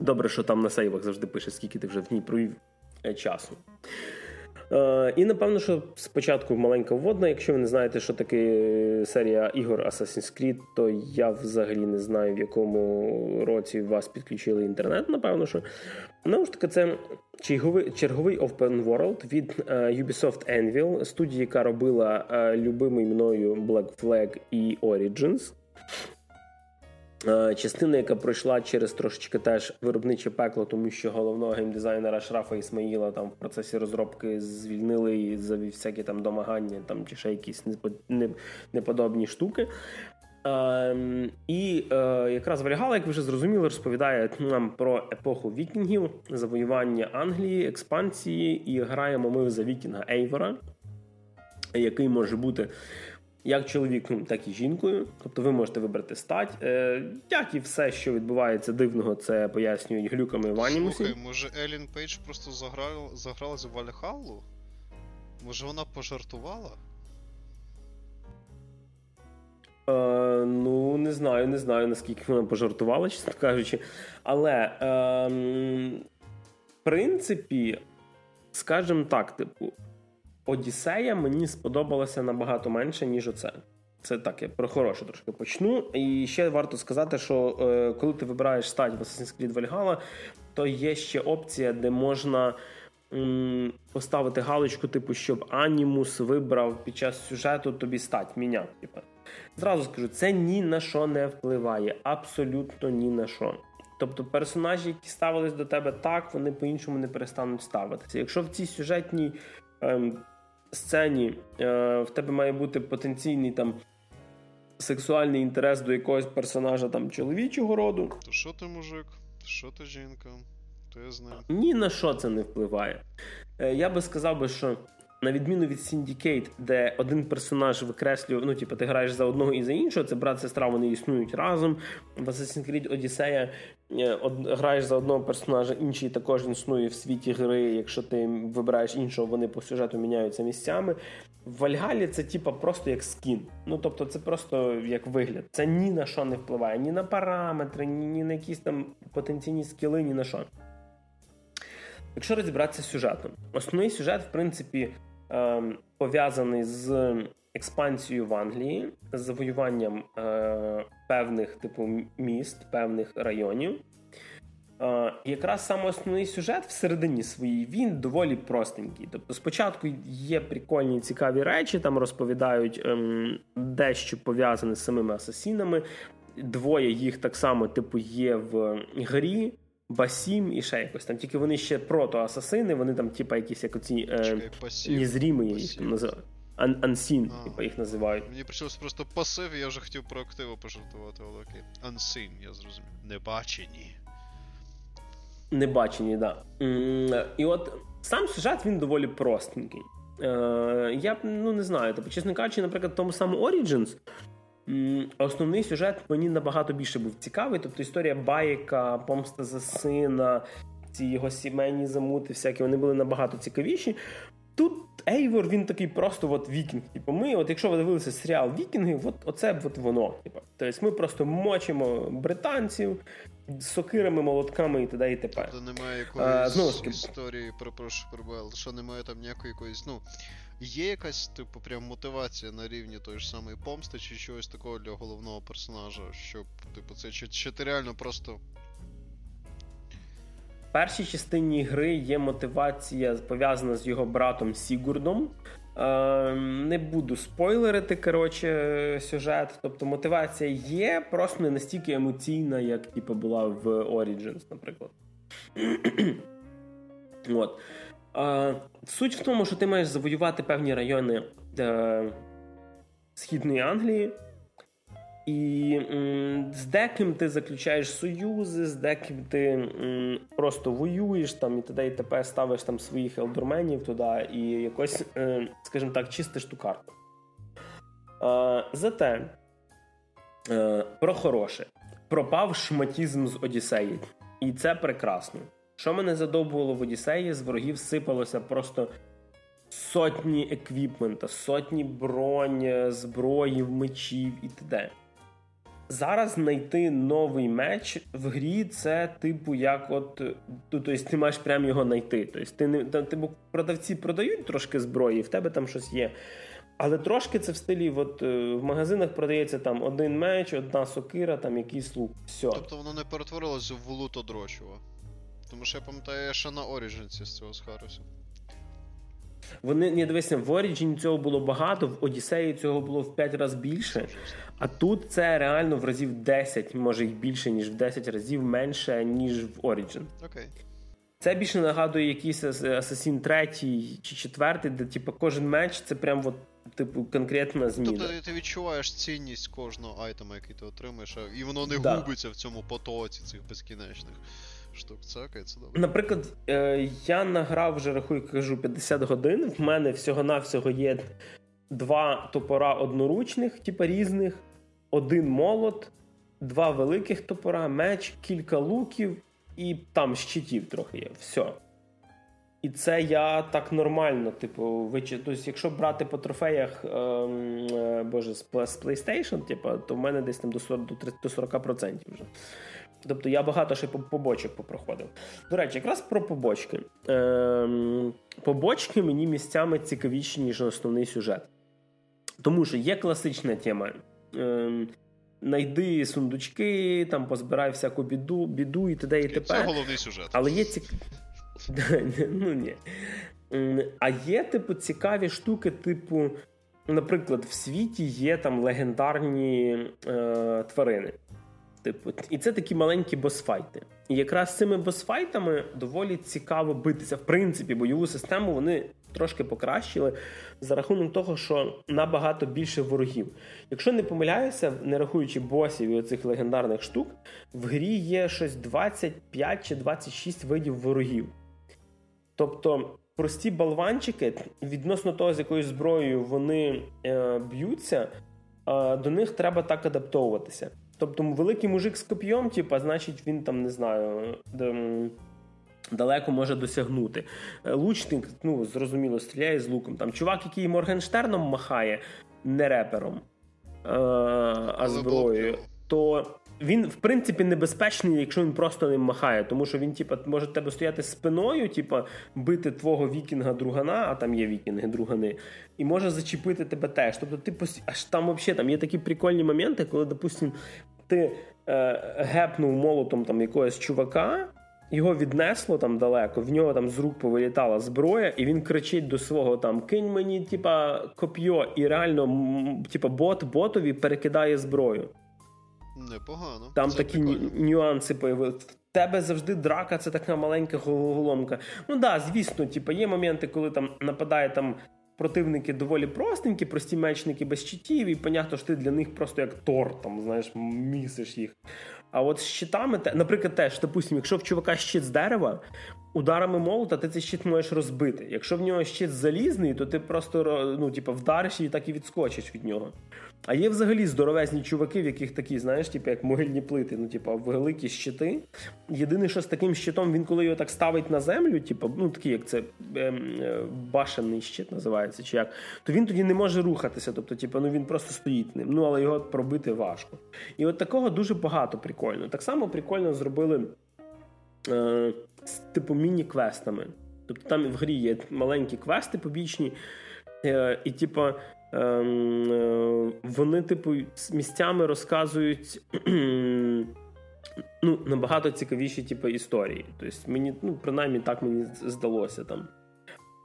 Добре, що там на сейвах завжди пише, скільки ти вже в ній провів е, часу. Е, І напевно, що спочатку маленька вводна. Якщо ви не знаєте, що таке серія ігор Assassin's Creed, то я взагалі не знаю, в якому році вас підключили інтернет. Напевно, що Ну ж таки, це черговий черговий open world від uh, Ubisoft Anvil, студії, яка робила uh, любимий мною Black Flag і Origins. Е, частина, яка пройшла через трошечки теж виробниче пекло, тому що головного геймдизайнера Ашрафа Ісмаїла там в процесі розробки звільнили за всякі там домагання там чи ще якісь неподобні штуки. Е, І е, якраз Вальхалла, як ви вже зрозуміли, розповідає нам про епоху вікінгів, завоювання Англії, експансії, і граємо ми за Вікінга Ейвор, який може бути як чоловіком, так і жінкою. Тобто ви можете вибрати стать. Е, Як і все, що відбувається дивного, це пояснюють глюками в анімусі. Слухай, може Елін Пейдж просто заграла, заграла за Вальхаллу? Може вона пожартувала? Е, Ну, не знаю, не знаю, наскільки вона пожартувала, чесно кажучи. Але, е, в принципі, скажімо так, типу. Одіссея мені сподобалася набагато менше, ніж оце. Це так, я про хороше трошки почну. І ще варто сказати, що е, коли ти вибираєш стать в Assassin's Creed Valhalla, то є ще опція, де можна м, поставити галочку, типу, щоб анімус вибрав під час сюжету тобі стать міняти. Типу. Зразу скажу, це ні на що не впливає. Абсолютно ні на що. Тобто персонажі, які ставились до тебе так, вони по-іншому не перестануть ставитися. Якщо в цій сюжетній ем, сцені е, в тебе має бути потенційний там сексуальний інтерес до якогось персонажа там чоловічого роду. То що ти мужик? Що ти жінка? То я знаю. Ні на що це не впливає. Е, я би сказав би, що на відміну від Syndicate, де один персонаж викреслює, ну, типу, ти граєш за одного і за іншого, це брат-сестра, вони існують разом. В Assassin's Creed Odyssey е, граєш за одного персонажа, інший також існує в світі гри. Якщо ти вибираєш іншого, вони по сюжету міняються місцями. В Вальгалі це типа просто як скін. Ну тобто, це просто як вигляд. Це ні на що не впливає, ні на параметри, ні, на якісь там потенційні скіли, ні на що. Якщо розібратися з сюжетом, основний сюжет, в принципі, пов'язаний з експансією в Англії, з завоюванням е, певних типу міст, певних районів. Uh, якраз саме основний сюжет всередині своїй він доволі простенький. Тобто, спочатку є прикольні цікаві речі, там розповідають um, дещо пов'язане з самими асасінами. Двоє їх так само, типу, є в грі. Басім і ще якось там. Тільки вони ще прото-асасини, вони там, типа, якісь як оці е, незрімі їх там називають. Unseen, типа їх називають. Мені прийшлося просто пасив, і я вже хотів про активо пожартувати, але окей. Unseen, я зрозумів. Небачені. Небачені, так. Да. І от сам сюжет він доволі простенький. Е, Я ну не знаю, тобто, чесно кажучи, наприклад, в тому самому Origins Основний сюжет мені набагато більше був цікавий. Тобто історія Байка, помста за сина, ці його сімейні замути, всякі вони були набагато цікавіші. Тут Ейвор він такий просто от вікінг. Типу, ми, от якщо ви дивилися серіал Вікінги, от оце от воно. Типу. Тобто ми просто мочимо британців сокирами, молотками і т.д. і т.п. Тобто немає якоїсь а, історії, перепрошую, перебували, що немає там ніякої якоїсь, ну. Є якась, типу, прям мотивація на рівні тої ж самої помсти, чи чогось такого для головного персонажа, щоб, типу, це чи, чи ти реально просто. В першій частині гри є мотивація пов'язана з його братом Сігурдом. Е, Не буду спойлерити, коротше, сюжет. Тобто мотивація є, просто не настільки емоційна, як типу, була в Origins, наприклад. [clears throat] От. Суть в тому, що ти маєш завоювати певні райони е, Східної Англії. І з деким ти заключаєш союзи, з деким ти просто воюєш там і т.д. і т.п. ставиш там своїх елдорменів туди і якось, е, скажімо так, чистиш ту карту. Зате е, про хороше. Пропав шматізм з Одіссеї. І це прекрасно. Що мене задовбувало в Одіссеї, з ворогів сипалося просто сотні еквіпмента, сотні бронь, зброї, мечів і т.д. Зараз знайти новий меч в грі це, типу, як от. Тобто ти маєш прямо його знайти. Тобто ти не типу, продавці продають трошки зброї, в тебе там щось є. Але трошки це в стилі, от е, в магазинах продається там один меч, одна сокира, там якийсь лук. Все. Тобто воно не перетворилося в луто дрочува. Тому що я пам'ятаю, я ще на Origins з цього схарився. Вони не дивися, в Origin цього було багато, в Одіссеї цього було в 5 разів більше. А тут це реально в разів 10, може й більше, ніж в 10 разів менше, ніж в Origin. Окей. Це більше нагадує якийсь Assassin 3 чи 4, де типу, кожен меч це прям от, типу, конкретна зміна. Тобто ти відчуваєш цінність кожного айтема, який ти отримаєш, і воно не да. губиться в цьому потоці цих безкінечних штук. Це добре. Наприклад, е, я награв вже рахую, кажу 50 годин. В мене всього-навсього є два топора одноручних, типу різних, один молот, два великих топора, меч, кілька луків і там щитів трохи є. Все. І це я так нормально, типу, вичи... тобто, якщо брати по трофеях ем, е, боже, з PlayStation, типу, то в мене десь там до 40%, до 40% вже. Тобто я багато ще побочок попроходив. До речі, якраз про побочки. Ем, Побочки мені місцями цікавіші, ніж основний сюжет. Тому що є класична тема. Ем, Найди сундучки, там позбирай всяку біду, біду і т.д. і т.п. Це головний сюжет. Але є цік... [laughs] ну, ні. А є, типу, цікаві штуки, типу, наприклад, в світі є там легендарні е, тварини. Типу, І це такі маленькі босфайти. І якраз цими босфайтами доволі цікаво битися. В принципі, бойову систему вони трошки покращили за рахунок того, що набагато більше ворогів. Якщо не помиляюся, не рахуючи босів і оцих легендарних штук, в грі є щось 25 чи 26 видів ворогів. Тобто. Прості болванчики, відносно того, з якою зброєю вони е, б'ються, е, до них треба так адаптовуватися. Тобто, великий мужик з коп'єм, типа, значить, він там не знаю. Далеко може досягнути. Е, лучник, ну, зрозуміло, стріляє з луком. Там Чувак, який Моргенштерном махає, не репером, а, а зброєю, то він, в принципі, небезпечний, якщо він просто ним махає. Тому що він, типа, може тебе стояти спиною, типа, бити твого вікінга-другана, а там є вікінги-другани, і може зачепити тебе теж. Тобто, ти аж там взагалі там є такі прикольні моменти, коли, допустим, ти е, гепнув молотом там якогось чувака. Його віднесло там далеко, в нього там з рук повилітала зброя, і він кричить до свого там кинь мені, типа, коп'йо, і реально, типа, бот ботові перекидає зброю. Непогано. Там це такі прикольно. нюанси появилися. В тебе завжди драка, це така маленька головоломка. Ну да, звісно, типу, є моменти, коли там нападає там. Противники доволі простенькі, прості мечники без щитів, і понятно, що ти для них просто як торт, там, знаєш, місиш їх. А от з щитами, наприклад, теж, допустим, якщо в чувака щит з дерева, ударами молота ти цей щит можеш розбити. Якщо в нього щит залізний, то ти просто ну, типу, вдариш і так і відскочиш від нього. А є взагалі здоровезні чуваки, в яких такі, знаєш, типу, як могильні плити, ну, типу, великі щити. Єдине, що з таким щитом, він коли його так ставить на землю, типу, ну такий, як це ем, е, башенний щит називається, чи як, то він тоді не може рухатися. Тобто, типу, ну він просто стоїть ним. Ну, але його пробити важко. І от такого дуже багато прикольно. Так само прикольно зробили. Е, з типу міні-квестами. Тобто там в грі є маленькі квести побічні, е, і, е, вони, типу, місцями розказують [clears throat] ну, набагато цікавіші типу, історії. Тобто, мені, ну, принаймні, так мені здалося там.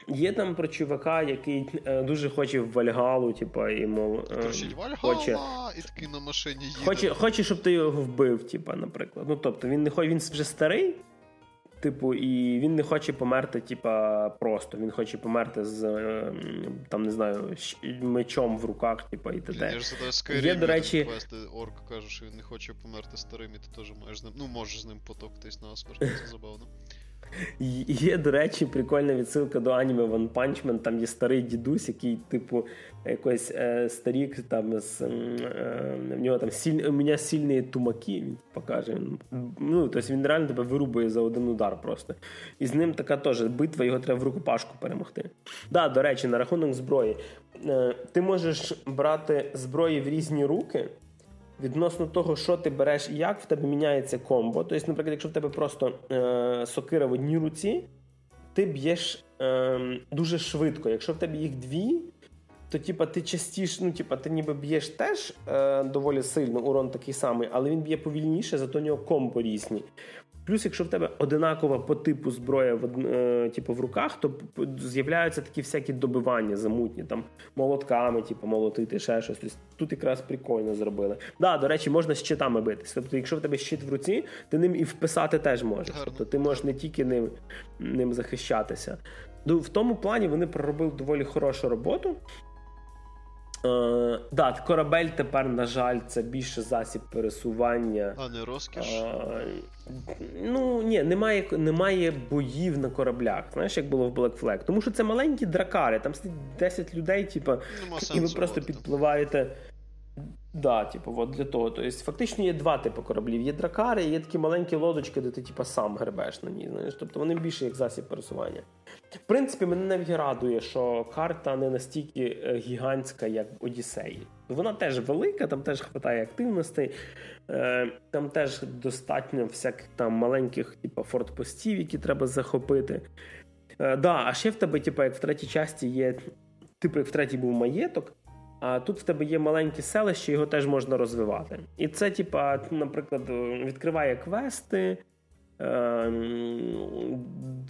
Є там про чувака, який е, дуже хоче в Вальгалу, типа, і мов. Е, Кричить Вальгала, хоче, і такий на машині їде. Хоче, хоче, щоб ти його вбив, типа, наприклад. Ну, тобто, він не хоче, він вже старий, Типу, і він не хоче померти, типа, просто. Він хоче померти з ем, там, не знаю, мечом в руках, типа, і т.д. Я ж Skyrim, Є, до речі- квести, орк каже, що він не хоче померти старим, і ти теж маєш з ним. Ну, можеш з ним потоктись на смерть, це забавно. Є, до речі, прикольна відсилка до аніме One Punch Man. Там є старий дідусь, який, типу, якийсь е, старік там з е, в нього там сіль, у мене сильні тумаки, він покаже. Ну, тобто він реально тебе вирубує за один удар просто. І з ним така теж битва, його треба в рукопашку перемогти. Да, до речі, на рахунок зброї. Е, ти можеш брати зброї в різні руки. Відносно того, що ти береш і як в тебе міняється комбо. Тобто, наприклад, якщо в тебе просто е, сокира в одній руці, ти б'єш е, дуже швидко. Якщо в тебе їх дві, то тіпа, ти частіше, ну тіпа, ти ніби б'єш теж е, доволі сильно, урон такий самий, але він б'є повільніше, зато у нього комбо різні. Плюс, якщо в тебе одинакова по типу зброя в, е, типу, в руках, то з'являються такі всякі добивання замутні, там молотками, типу, молотити, ще щось. Тобто тут якраз прикольно зробили. Да, до речі, можна щитами битись. Тобто, якщо в тебе щит в руці, ти ним і вписати теж можеш. Тобто ти можеш не тільки ним, ним захищатися. Ну, в тому плані вони проробили доволі хорошу роботу. Е, да, корабель тепер, на жаль, це більше засіб пересування. А не розкіш. Е, ну ні, немає, немає боїв на кораблях, знаєш, як було в Black Flag. Тому що це маленькі дракари, там сидить 10 людей, типу, і ви просто підпливаєте. Да, типу, от для того. Тобто, фактично є два типи кораблів. Є дракари, і є такі маленькі лодочки, де ти типу, сам гребеш на ній. Знаєш? Тобто вони більше як засіб пересування. В принципі, мене навіть радує, що карта не настільки е, гігантська, як в Одіссеї. Вона теж велика, там теж хватає активностей, е, там теж достатньо всяких там маленьких, типу, фортпостів, які треба захопити. Е, да, а ще в тебе, типу, як в третій часті є, типу, як в третій був маєток. А тут в тебе є маленьке селище, його теж можна розвивати. І це, типа, наприклад, відкриває квести, е,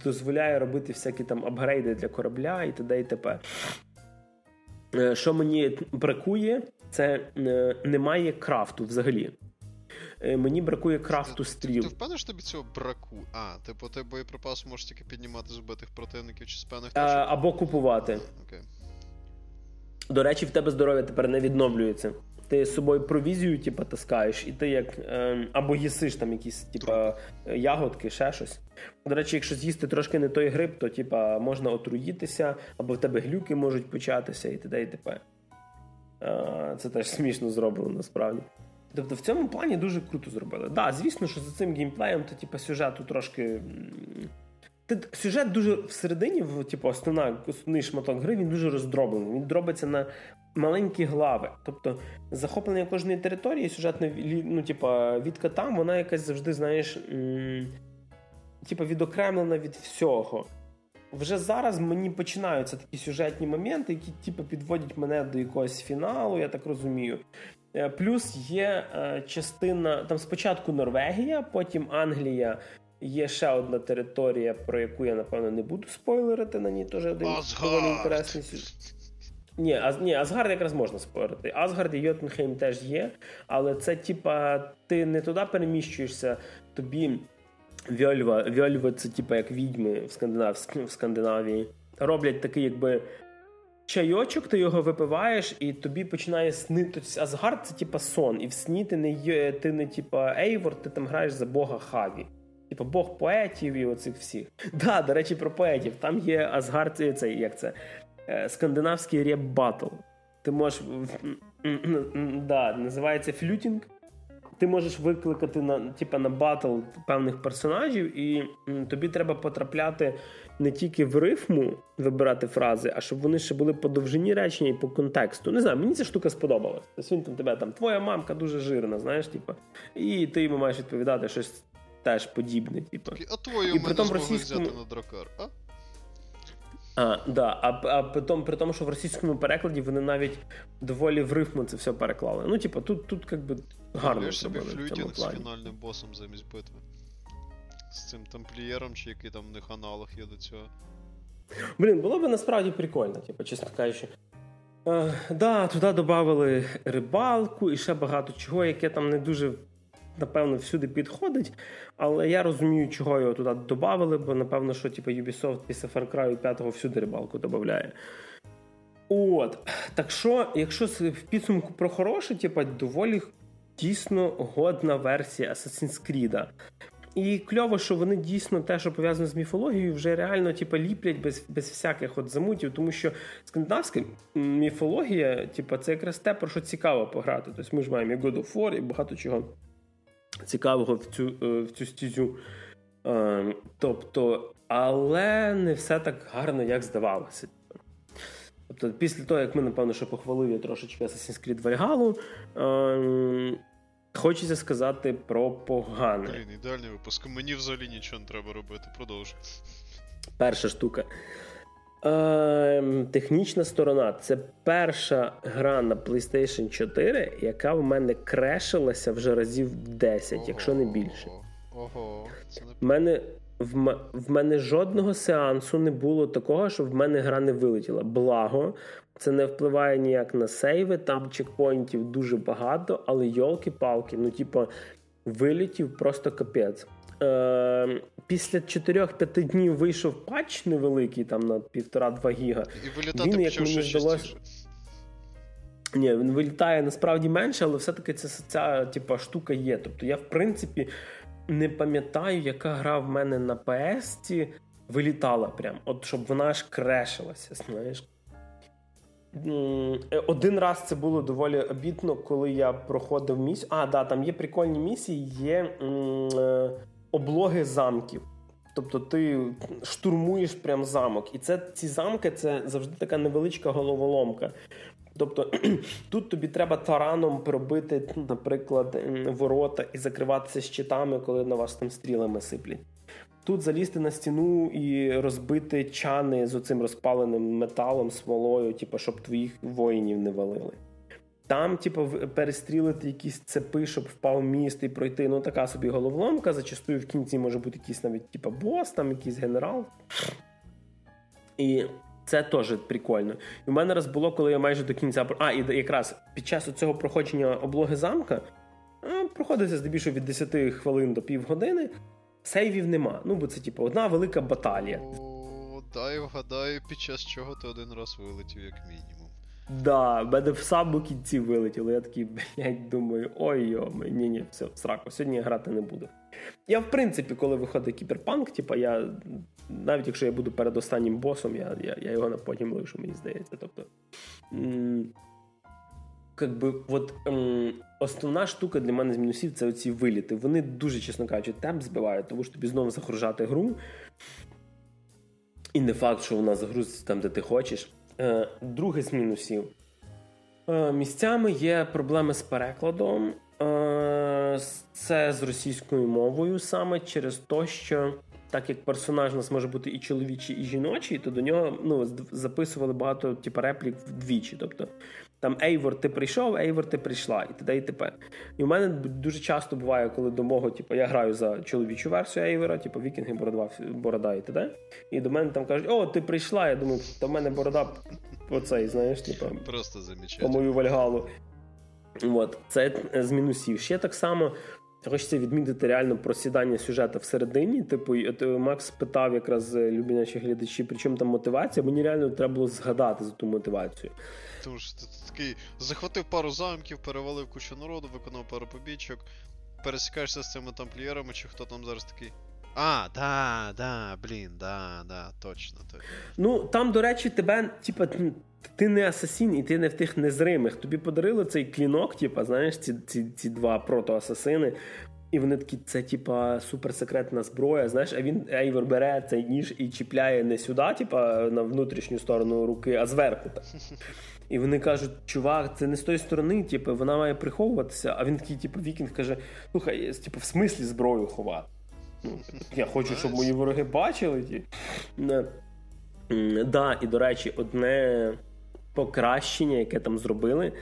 дозволяє робити всякі там апгрейди для корабля і т.д. і т.п. Е, Що мені бракує, це е, немає крафту взагалі. Е, Мені бракує крафту Ти- стріл. Ти впевнений, що тобі цього браку? А, типу, ти боєприпас можеш тільки піднімати з убитих противників чи точок? Або купувати. Окей. До речі, в тебе здоров'я тепер не відновлюється. Ти з собою провізію, типу, таскаєш, і ти як е, або їсиш там якісь, типу, ягодки, ще щось. До речі, якщо з'їсти трошки не той гриб, то типа можна отруїтися, або в тебе глюки можуть початися, і т.д. і т.п. Е, Це теж смішно зроблено насправді. Тобто в цьому плані дуже круто зробили. Так, да, звісно, що за цим геймплеєм, то типу, сюжету трошки. Сюжет дуже всередині, типу, основна, основний шматок гри, він дуже роздроблений. Він дробиться на маленькі глави. Тобто захоплення кожної території, сюжетна ну, типу, відка там, вона якась завжди, знаєш, м, типу, відокремлена від всього. Вже зараз мені починаються такі сюжетні моменти, які типу, підводять мене до якогось фіналу, я так розумію. Е, Плюс є е, частина там спочатку Норвегія, потім Англія. Є ще одна територія, про яку я напевно не буду спойлерити. На ній теж один доволі інтересний сюжет. Ні, Аз, ні, Асгард якраз можна спойлерити. Асгард і Йотунхейм теж є, але це типа ти не туди переміщуєшся, тобі Вьольва, Вьольва це типа як відьми в, Скандинав, в Скандинавії. Роблять такий, якби чайочок, ти його випиваєш, і тобі починає снитись. Тобто Асгард це типа сон. І в сні ти не є, ти не типа Ейвор, ти там граєш за Бога Хаві. Типа Бог поетів і оцих всіх. Да, до речі, про поетів. Там є Асгард, е, цей, як це? Е, Скандинавський реп-батл. Ти можеш. Да, називається flyting. Ти можеш викликати на, типа, на батл певних персонажів, і тобі треба потрапляти не тільки в рифму, вибирати фрази, а щоб вони ще були по довжині речення і по контексту. Не знаю, мені ця штука сподобалась. Тобто він там тебе там, твоя мамка дуже жирна, знаєш, типа, і ти йому маєш відповідати щось теж подібне. Типу. А твою І ми при не російському- взяти на дракар, а? А, да, а, а при, тому, при тому, що в російському перекладі вони навіть доволі в рифму це все переклали. Ну, типу, тут, тут як би гарно собі flyting з фінальним босом замість битви. З цим тамплієром, чи який там в них аналог є до цього. Блін, було б насправді прикольно, типу, чесно кажучи. Е, да, туди додали рибалку і ще багато чого, яке там не дуже напевно, всюди підходить. Але я розумію, чого його туди додали, бо напевно, що типу, Ubisoft після Far Cry 5 всюди рибалку додає. От. Так що, якщо в підсумку про хороше, типу, доволі дійсно годна версія Assassin's Creed. І кльово, що вони дійсно те, що пов'язано з міфологією, вже реально типу, ліплять без без всяких от замутів, тому що скандинавська міфологія, типу, це якраз те, про що цікаво пограти. Тобто ми ж маємо і God of War, і багато чого цікавого в цю е, в цю стізю. Ем, тобто, але не все так гарно, як здавалося. Тобто, після того, як ми, напевно, що похвалив я трошечки Assassin's Creed Valhalla, ем, Хочеться сказати про погане. Блін, ідеальний випуск. Мені взагалі нічого не треба робити. Продовжуй. Перша штука. Е, Технічна сторона. Це перша гра на PlayStation 4, яка в мене крешилася вже разів 10, ого, якщо не більше. Ого, це не... В мене в, в мене жодного сеансу не було такого, що в мене гра не вилетіла. Благо, це не впливає ніяк на сейви, там чекпоінтів дуже багато, але йолки-палки, ну, типу, вилітів просто капець. Е, Після 4-5 днів вийшов патч невеликий, там на 1,5-2 гіга. І вилітати він, як мені здалося. Ні, він вилітає насправді менше, але все-таки ця, ця типу, штука є. Тобто я, в принципі, не пам'ятаю, яка гра в мене на PS вилітала прям. От щоб вона аж крешилася, знаєш. Е, один раз це було доволі обідно, коли я проходив місію. А, да, там є прикольні місії, є е, облоги замків. Тобто ти штурмуєш прям замок. І це ці замки це завжди така невеличка головоломка. Тобто [clears throat] тут тобі треба тараном пробити, наприклад, ворота і закриватися щитами, коли на вас там стрілами сиплять. Тут залізти на стіну і розбити чани з оцим розпаленим металом, смолою, типу, щоб твоїх воїнів не валили. Там, типу, перестрілити якісь цепи, щоб впав міст і пройти. Ну, така собі головоломка. Зачастую в кінці може бути якийсь навіть типу, бос, там якийсь генерал. І це теж прикольно. І в мене раз було, коли я майже до кінця. А, і якраз під час цього проходження облоги замка проходиться здебільшого від 10 хвилин до півгодини сейвів нема. Ну, бо це, типу, одна велика баталія. Дай вгадаю, під час чого ти один раз вилетів, як мінімум. Да, мене в самому кінці вилетіло. Я такий, блядь, думаю, ой йо, ні, ні, все, сраку, сьогодні я грати не буду. Я, в принципі, коли виходить кіберпанк, типу, я навіть якщо я буду перед останнім босом, я я, я його потім лишу, мені здається. Тобто, м- как би, от, ем, основна штука для мене з мінусів це оці виліти. Вони дуже, чесно кажучи, темп збивають, тому що тобі знову загружати гру. І не факт, що вона загрузиться там, де ти хочеш. Е, Друге з мінусів. Е, Місцями є проблеми з перекладом. Е, Це з російською мовою саме через те, що так як персонаж у нас може бути і чоловічий, і жіночий, то до нього ну, записували багато типу, реплік вдвічі. Тобто там Ейвор, ти прийшов, Ейвор, ти прийшла, і т.д. і тепер. І в мене дуже часто буває, коли до мого, типу, я граю за чоловічу версію Ейвора, типу Вікінги, борода, борода і т.д. І до мене там кажуть, о, ти прийшла. Я думаю, то в мене борода оцей, знаєш, типу, Просто по мою вальгалу. От, Це з мінусів. Ще так само. Хочеться відмітити реально просідання сюжету всередині. Типу, Макс питав якраз любі наші глядачі, при чому там мотивація. Мені реально треба було згадати за ту мотивацію. Тому що такий захватив пару замків, перевалив кучу народу, виконав пару побічок, пересікаєшся з цими тамплієрами, чи хто там зараз такий. А, да, да, блін, да, да, точно. точно. Ну, там, до речі, тебе, типа, ти не асасін, і ти не в тих незримих. Тобі подарили цей клінок, типа, знаєш, ці ці, ці два протоасасини. І вони такі, це типа суперсекретна зброя. Знаєш, а він Ейвор бере цей ніж і чіпляє не сюди, типа на внутрішню сторону руки, а зверху. так. [laughs] І вони кажуть, чувак, це не з тої сторони, типу, вона має приховуватися. А він такий, типу, Вікінг каже: слухай, типу, в смислі зброю ховати. Ну, я хочу, щоб мої вороги бачили. Ті. Да, і до речі, одне покращення, яке там зробили.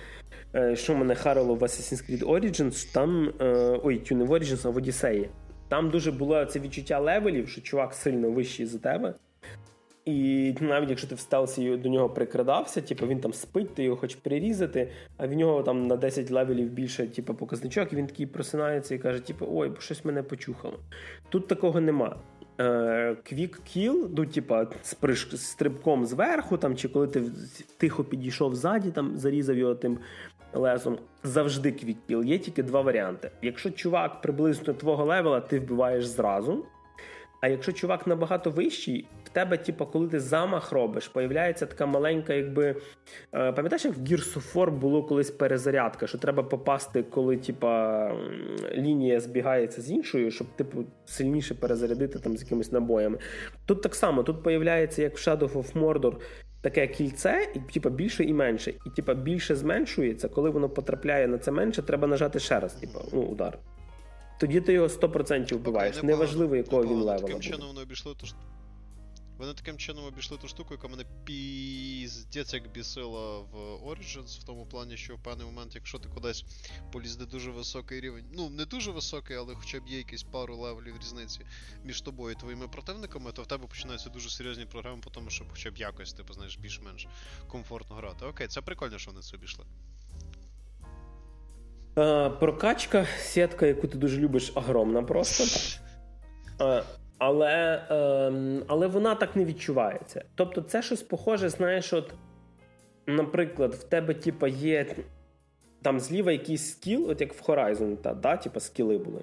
Е, що мене харило в Assassin's Creed Origins, там. Е, ой, не в Origins, а в Одіссеї. Там дуже було це відчуття левелів, що чувак сильно вищий за тебе. І навіть якщо ти в стелсі до нього прикрадався, типу він там спить, ти його хочеш прирізати, а в нього там на 10 левелів більше типу, показничок, і він такий просинається і каже, типу, ой, щось мене почухало. Тут такого нема. Quick kill, ну, типа, з приш... стрибком зверху, там, чи коли ти тихо підійшов ззаді, там, зарізав його тим лезом, завжди квік кіл. Є тільки два варіанти. Якщо чувак приблизно твого левела, ти вбиваєш зразу. А якщо чувак набагато вищий, в тебе, типу, коли ти замах робиш, появляється така маленька, якби. Е, пам'ятаєш, як в Gears of War було колись перезарядка, що треба попасти, коли типа, лінія збігається з іншою, щоб типу, сильніше перезарядити там з якимись набоями. Тут так само, тут появляється, як в Shadow of Mordor, таке кільце, і типа більше і менше. І типа більше зменшується, коли воно потрапляє на це менше, треба нажати ще раз, типа, ну, удар. Тоді ти його 100% вбиваєш. Okay, Неважливо, якого він левела. Таким чином вони обійшли ту Вони таким чином обійшли ту штуку, яка мене піздець як бісила в Origins, в тому плані, що в певний момент, якщо ти кудись поліз де дуже високий рівень, ну не дуже високий, але хоча б є якісь пару левелів різниці між тобою і твоїми противниками, то в тебе починаються дуже серйозні програми, по тому, щоб хоча б якось, типу, знаєш, більш-менш комфортно грати. Окей, це прикольно, що вони це обійшли. Е, прокачка, сітка, яку ти дуже любиш, огромна просто. Е, але ем, але вона так не відчувається. Тобто, це щось похоже, знаєш, от, наприклад, в тебе типа, є там зліва якийсь скіл, от як в Horizon, та, да, типа, скіли були.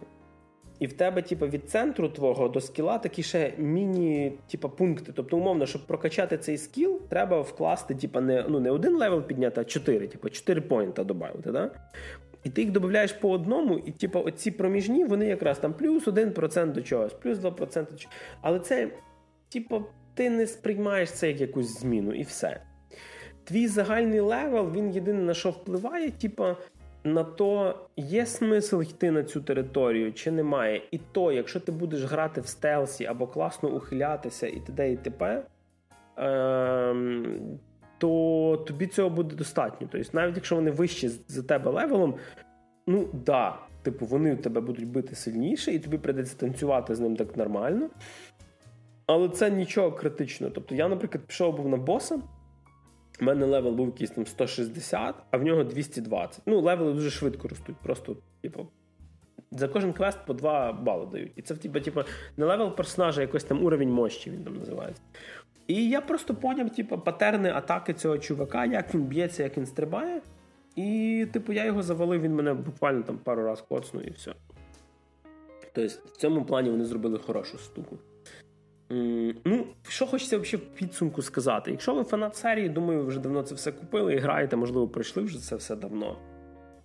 І в тебе, типу, від центру твого до скіла такі ще міні типу, пункти. Тобто, умовно, щоб прокачати цей скіл, треба вкласти, типу, не ну, не один левел підняти, а чотири, типу, чотири поінта додати. Да? І ти їх додаєш по одному, і типу, оці проміжні, вони якраз там плюс 1% до чогось, плюс 2% до чогось. Але це, типу, ти не сприймаєш це як якусь зміну, і все. Твій загальний левел, він єдине на що впливає, типу, на то, є смисл йти на цю територію, чи немає. І то, якщо ти будеш грати в стелсі або класно ухилятися, і т.д. і т.п., ем, то тобі цього буде достатньо. Тобто, навіть якщо вони вищі за тебе левелом, ну да, типу, вони тебе будуть бити сильніше, і тобі прийдеться танцювати з ним так нормально. Але це нічого критичного. Тобто, я, наприклад, пішов був на боса. У мене левел був якийсь там 160, а в нього 220. Ну, левели дуже швидко ростуть. Просто, типу, за кожен квест по 2 бали дають. І це типу, типу, не левел персонажа, якось там уровень мощі він там називається. І я просто поняв, типу, патерни атаки цього чувака, як він б'ється, як він стрибає. І, типу, я його завалив, він мене буквально там пару разів коцнув і все. Тобто, в цьому плані вони зробили хорошу штуку. Ну, що хочеться взагалі в підсумку сказати. Якщо ви фанат серії, думаю, ви вже давно це все купили і граєте, можливо, пройшли вже це все давно.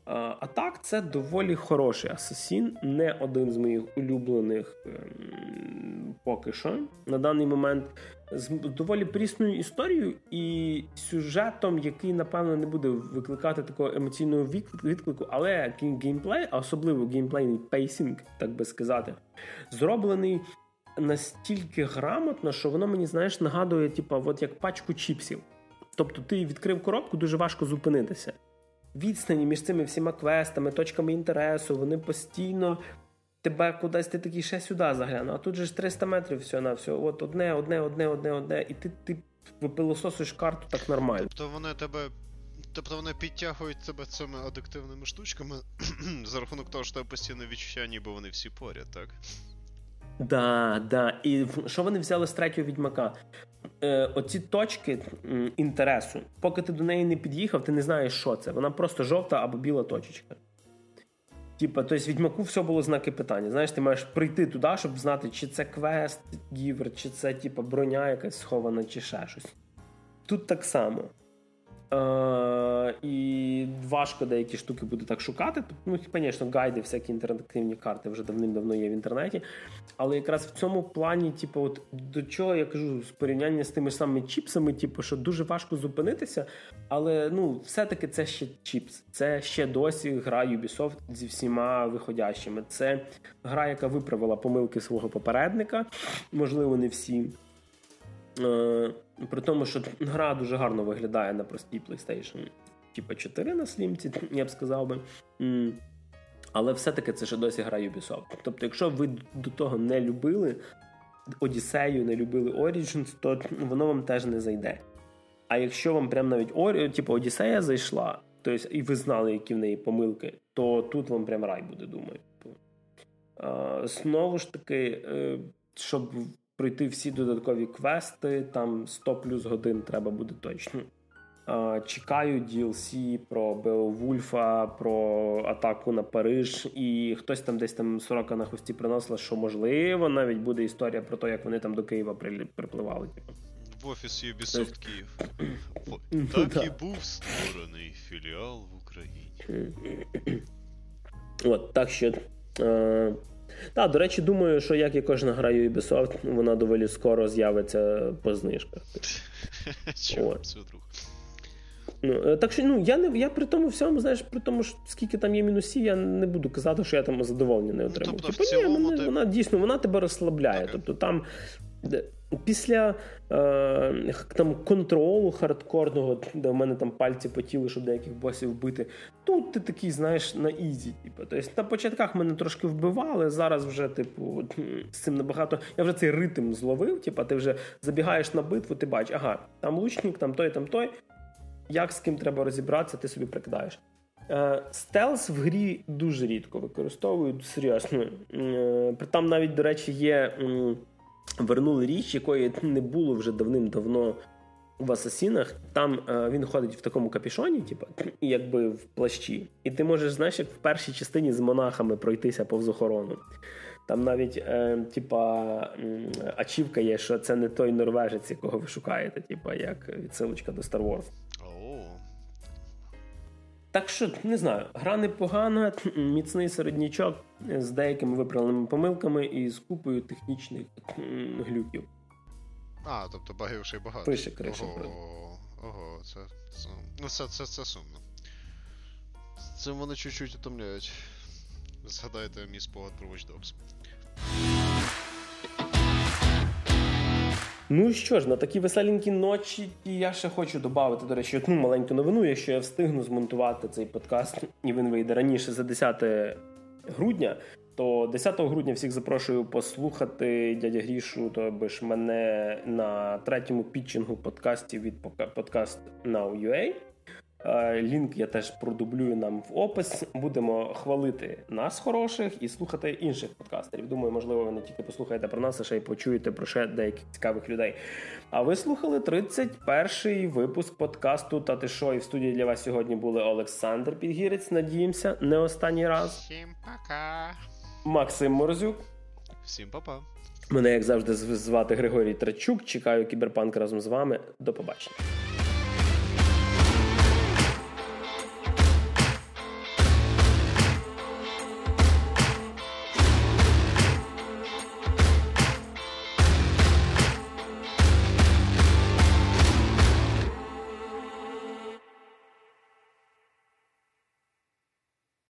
А так, це доволі хороший асасін, не один з моїх улюблених ем, поки що на даний момент. З доволі прісною історією і сюжетом, який, напевно, не буде викликати такого емоційного відклику, але геймплей, а особливо геймплейний pacing, так би сказати, зроблений настільки грамотно, що воно мені, знаєш, нагадує, типу, от як пачку чіпсів. Тобто ти відкрив коробку, дуже важко зупинитися відстані між цими всіма квестами, точками інтересу, вони постійно тебе кудись ти такий ще сюди загляну. А тут же ж 300 метрів все на все. От одне, одне, одне, одне, одне, і ти ти випилососиш карту так нормально. Тобто вони тебе. Тобто вони підтягують тебе цими адиктивними штучками [clears throat] за рахунок того, що тебе постійно відчуття, ніби вони всі поряд, так? Да, да. І що вони взяли з третього відьмака? Е, Оці точки інтересу, поки ти до неї не під'їхав, ти не знаєш, що це. Вона просто жовта або біла точечка. Типа, тобто відьмаку все було знаки питання. Знаєш, ти маєш прийти туди, щоб знати, чи це квест, гівер, чи це типа броня якась схована, чи ще щось. Тут так само. Е, І важко деякі штуки буде так шукати. Ну, звісно, гайди, всякі інтерактивні карти вже давним-давно є в інтернеті. Але якраз в цьому плані, типу, от до чого я кажу, з порівняння з тими ж самими чіпсами, типу, що дуже важко зупинитися. Але ну, все-таки це ще чіпс. Це ще досі гра Ubisoft зі всіма виходящими. Це гра, яка виправила помилки свого попередника, можливо, не всі. Е, при тому, що гра дуже гарно виглядає на простій PlayStation типа 4 на слімці, я б сказав би. Але все-таки це ще досі гра Ubisoft. Тобто, якщо ви до того не любили, Одіссею, не любили Origins, то воно вам теж не зайде. А якщо вам прям навіть Ор... типу, Одіссея зайшла, тобто, і ви знали, які в неї помилки, то тут вам прям рай буде, думаю. А, Знову ж таки, е, щоб пройти всі додаткові квести, там 100 плюс годин треба буде точно. Чекаю DLC про Беовульфа, про атаку на Париж, і хтось там десь там сорока на хвості приносила, що можливо навіть буде історія про те, як вони там до Києва припливали. В офіс Ubisoft Київ. [clears throat] Так і був створений філіал в Україні. От, так що. Е- так, до речі, думаю, що як і кожна гра Ubisoft, вона доволі скоро з'явиться по знижках. [laughs] Це друг? Ну, е, Так що ну, я не я при тому всьому, знаєш, при тому, що скільки там є мінусів, я не буду казати, що я там задоволення не отримав. Ну, тобто, типу, ні, мене, ти... вона дійсно вона тебе розслабляє. Так. Тобто там після е, там контролу хардкорного, де в мене там пальці потіли, щоб деяких босів вбити, тут ти такий, знаєш, на easy. Типу. Тобто на початках мене трошки вбивали, зараз вже, типу, з цим набагато. Я вже цей ритм зловив. Типу, ти вже забігаєш на битву, ти бачиш, ага, там лучник, там той, там той як з ким треба розібратися, ти собі прикидаєш. Е, стелс в грі дуже рідко використовують серйозно. Е, там навіть, до речі, є вернули річ, якої не було вже давним-давно в асасінах. Там е, він ходить в такому капішоні, типу, якби в плащі. І ти можеш, знаєш, як в першій частині з монахами пройтися повз охорону. Там навіть, е, типа, ачівка є, що це не той норвежець, якого ви шукаєте, типа, як відсилочка до Star Wars. Так що не знаю, гра непогана, [clears throat] міцний середнячок з деякими виправленими помилками і з купою технічних глюків. А, тобто багів ще й багато. Пише крише. Ого, ого, це, це ну це, це, це сумно. Цим вони чуть-чуть утомляють. Згадайте мій спогад про Watch Dogs. Ну що ж, на такі веселенькі ночі я ще хочу додати, до речі, одну маленьку новину, якщо я встигну змонтувати цей подкаст, і він вийде раніше за 10 грудня. То 10 грудня всіх запрошую послухати дядя Грішу, тобі ж мене на третьому пітчингу подкастів від подкаст Now.ua. Е, лінк я теж продублюю нам в опис. Будемо хвалити нас хороших і слухати інших подкастерів. Думаю, можливо, ви не тільки послухаєте про нас, а ще й почуєте про ще деяких цікавих людей. А ви слухали 31-й випуск подкасту «Та ти шо?» І в студії для вас сьогодні були Олександр Підгірець. Надіємося, не останній раз. Всім пока. Максим Морзюк. Всім па-па. Мене, як завжди, звати Григорій Трачук. Чекаю кіберпанк разом з вами. До побачення.